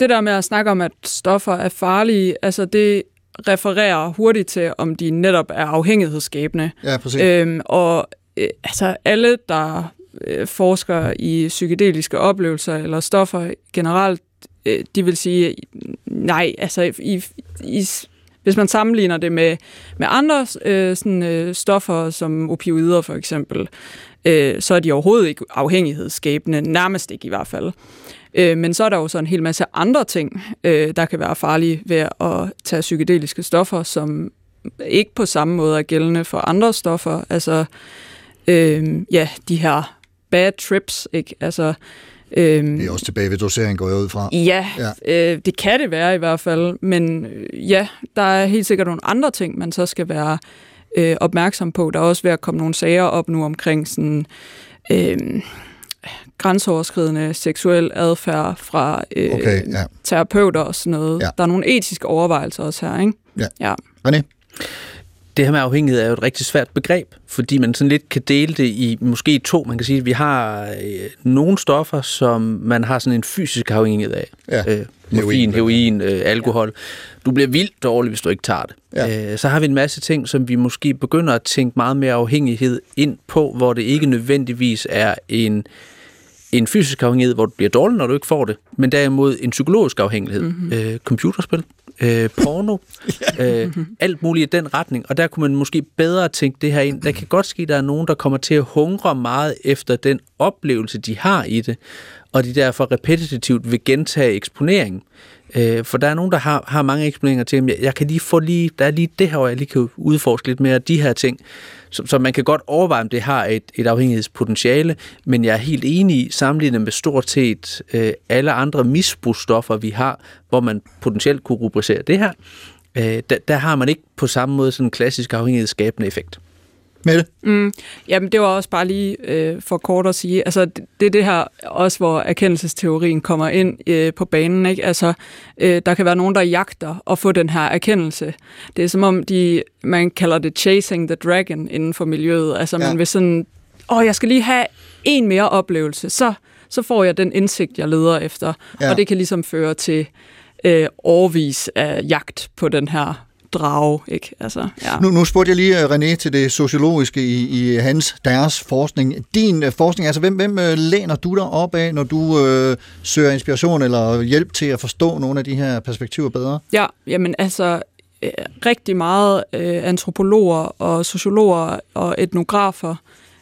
det der med at snakke om, at stoffer er farlige, altså det refererer hurtigt til, om de netop er afhængighedsskabende. Ja, præcis. Øhm, og øh, altså alle, der øh, forsker i psykedeliske oplevelser eller stoffer generelt, øh, de vil sige, nej, altså i, i, hvis man sammenligner det med, med andre øh, sådan, øh, stoffer, som opioider for eksempel, øh, så er de overhovedet ikke afhængighedsskabende, nærmest ikke i hvert fald. Øh, men så er der jo så en hel masse andre ting, øh, der kan være farlige ved at tage psykedeliske stoffer, som ikke på samme måde er gældende for andre stoffer. Altså, øh, ja, de her bad trips, ikke? Altså, øh, Det er også tilbage ved dosering, går jeg ud fra. Ja, ja. Øh, det kan det være i hvert fald, men øh, ja, der er helt sikkert nogle andre ting, man så skal være øh, opmærksom på. Der er også ved at komme nogle sager op nu omkring sådan øh, grænseoverskridende seksuel adfærd fra øh, Okay, ja. terapeuter og sådan noget. Ja. Der er nogle etiske overvejelser også her, ikke? Ja. ja. René? Det her med afhængighed er jo et rigtig svært begreb, fordi man sådan lidt kan dele det i måske to. Man kan sige, at vi har øh, nogle stoffer, som man har sådan en fysisk afhængighed af. Ja. Øh, morfin, heroin, øh, alkohol. Du bliver vildt dårlig, hvis du ikke tager det. Ja. Øh, så har vi en masse ting, som vi måske begynder at tænke meget mere afhængighed ind på, hvor det ikke nødvendigvis er en en fysisk afhængighed, hvor du bliver dårlig, når du ikke får det, men derimod en psykologisk afhængighed. Mm-hmm. Øh, computerspil, øh, porno, øh, alt muligt i den retning. Og der kunne man måske bedre tænke det her ind. Der kan godt ske, at der er nogen, der kommer til at hungre meget efter den oplevelse, de har i det, og de derfor repetitivt vil gentage eksponeringen. Øh, for der er nogen, der har, har mange eksponeringer til, at jeg, jeg kan lige få lige, der er lige det her, hvor jeg lige kan udforske lidt mere af de her ting. Så, så man kan godt overveje, om det har et, et afhængighedspotentiale, men jeg er helt enig i, sammenlignet med stort set øh, alle andre misbrugsstoffer, vi har, hvor man potentielt kunne rubricere det her, øh, der, der har man ikke på samme måde sådan en klassisk afhængighedsskabende effekt. Mette? Mm, jamen, det var også bare lige øh, for kort at sige. Altså, det, det er det her også, hvor erkendelsesteorien kommer ind øh, på banen. Ikke? Altså, øh, der kan være nogen, der jagter at få den her erkendelse. Det er som om, de, man kalder det chasing the dragon inden for miljøet. Altså, Ja. man vil sådan, åh, jeg skal lige have en mere oplevelse, så, så får jeg den indsigt, jeg leder efter. Ja. Og det kan ligesom føre til øh, årvis af jagt på den her drage. Ikke? Altså, ja. Nu, nu spurgte jeg lige øh, René til det sociologiske i, i hans, deres forskning. Din øh, forskning, altså hvem, hvem øh, læner du dig op af, når du øh, søger inspiration eller hjælp til at forstå nogle af de her perspektiver bedre? Ja, jamen altså rigtig meget øh, antropologer og sociologer og etnografer,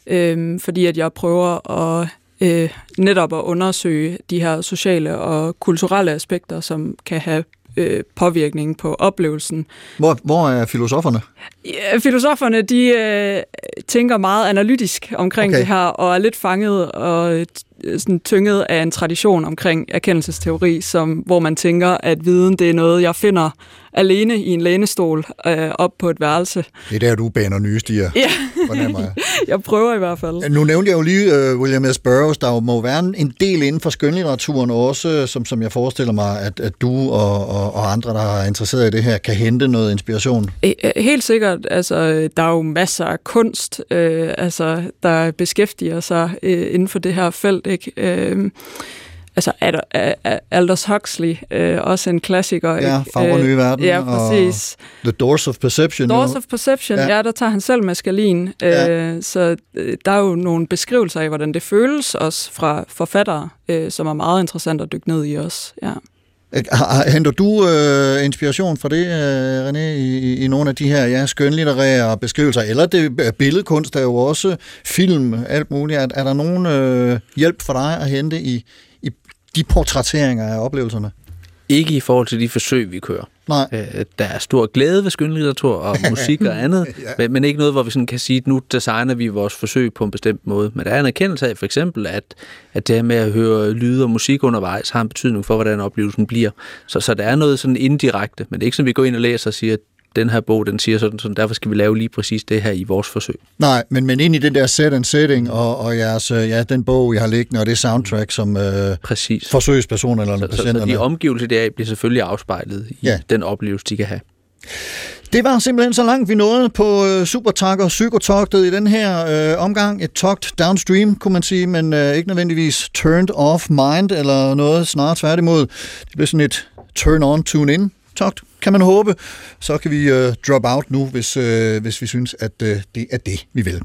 øh, fordi at jeg prøver at øh, netop at undersøge de her sociale og kulturelle aspekter, som kan have øh, påvirkning på oplevelsen. Hvor, hvor er filosoferne? Ja, filosoferne, de øh, tænker meget analytisk omkring Okay. det her, og er lidt fanget og øh, t- sådan tynget af en tradition omkring erkendelsesteori, som, hvor man tænker, at viden det er noget, jeg finder alene i en lænestol øh, op på et værelse. Det er der, du baner nye stier, Ja, jeg. jeg prøver i hvert fald. Nu nævnte jeg jo lige uh, William S. Burroughs. Der må være en del inden for skønlitteraturen også, som, som jeg forestiller mig, at, at du og, og, og andre, der er interesseret i det her, kan hente noget inspiration. Øh, øh, Helt sikkert. Altså, der er jo masser af kunst, øh, altså, der beskæftiger sig øh, inden for det her felt. Ikke? Øh, altså, Aldous Huxley, øh, også en klassiker. Ja? Farver Øh, nye verden. Ja, og præcis. The Doors of Perception. Doors jo. of Perception, Ja. ja. der tager han selv meskalin. Ja. Øh, så øh, der er jo nogle beskrivelser af, hvordan det føles også fra forfattere, øh, som er meget interessant at dykke ned i også. Ja. Øh, Henter du øh, inspiration fra det, øh, René, i, i- nogle af de her ja, skønlitterære beskrivelser? Eller det øh, billedkunst er jo også film, alt muligt. Er, er der nogen øh, hjælp for dig at hente i de portrætteringer af oplevelserne? Ikke i forhold til de forsøg, vi kører. Nej. Øh, der er stor glæde ved skønlitteratur og musik og andet, ja. men, men ikke noget, hvor vi sådan kan sige, at nu designer vi vores forsøg på en bestemt måde. Men der er en erkendelse af for eksempel, at, at det her med at høre lyd og musik undervejs har en betydning for, hvordan oplevelsen bliver. Så, så der er noget sådan indirekte, men det er ikke sådan, vi går ind og læser og siger, at den her bog, den siger sådan, sådan, derfor skal vi lave lige præcis det her i vores forsøg. Nej, men, men ind i den der set and setting, og, og jeres, øh, ja, den bog, jeg har liggende, og det soundtrack, som øh, Præcis. forsøgspersonerne eller Så, så, så patienterne... de omgivelser deraf bliver selvfølgelig afspejlet i Ja. den oplevelse, de kan have. Det var simpelthen så langt, vi nåede på øh, og Psykotogtet i den her øh, omgang. Et togt downstream, kunne man sige, men øh, ikke nødvendigvis turned off mind eller noget, snarere tværtimod. Det blev sådan et turn on, tune in togt, kan man håbe. Så kan vi øh, drop out nu, hvis, øh, hvis vi synes, at øh, det er det, vi vil.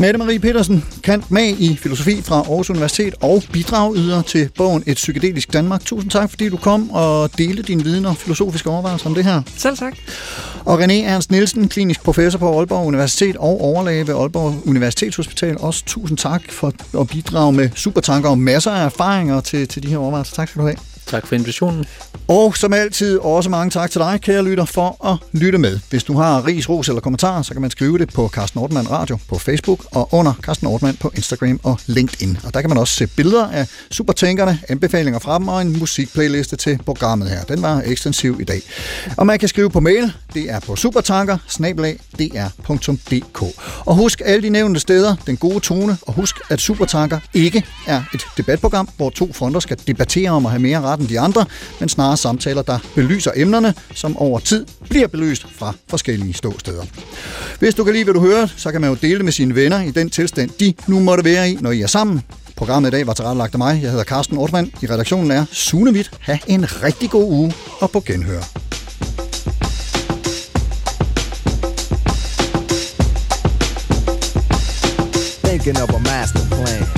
Mette Marie Petersen, kant med i filosofi fra Aarhus Universitet og bidrag yder til bogen Et psykedelisk Danmark. Tusind tak, fordi du kom og delte din viden og filosofiske overvejelser om det her. Selv tak. Og René Ernst Nielsen, klinisk professor på Aalborg Universitet og overlæge ved Aalborg Universitetshospital. Også tusind tak for at bidrage med supertanker og masser af erfaringer til, til de her overvejelser. Tak skal du have. Tak for invitationen. Og som altid også mange tak til dig, kære lytter, for at lytte med. Hvis du har ris, ros eller kommentarer, så kan man skrive det på Carsten Ortmann Radio på Facebook og under Carsten Ortmann på Instagram og LinkedIn. Og der kan man også se billeder af supertænkerne, anbefalinger fra dem og en musikplayliste til programmet her. Den var ekstensiv i dag. Og man kan skrive på mail. Det er på supertanker Og husk alle de nævnte steder, den gode tone, og husk, at Supertanker ikke er et debatprogram, hvor to fronter skal debattere om at have mere ret end de andre, men snarere samtaler, der belyser emnerne, som over tid bliver belyst fra forskellige ståsteder. Hvis du kan lide, hvad du hører, så kan man jo dele det med sine venner i den tilstand, de nu måtte være i, når I er sammen. Programmet i dag var tilrettelagt af mig. Jeg hedder Carsten Ortmann. I redaktionen er Sune Witt. Ha' en rigtig god uge og på genhør. Thinking of a master plan.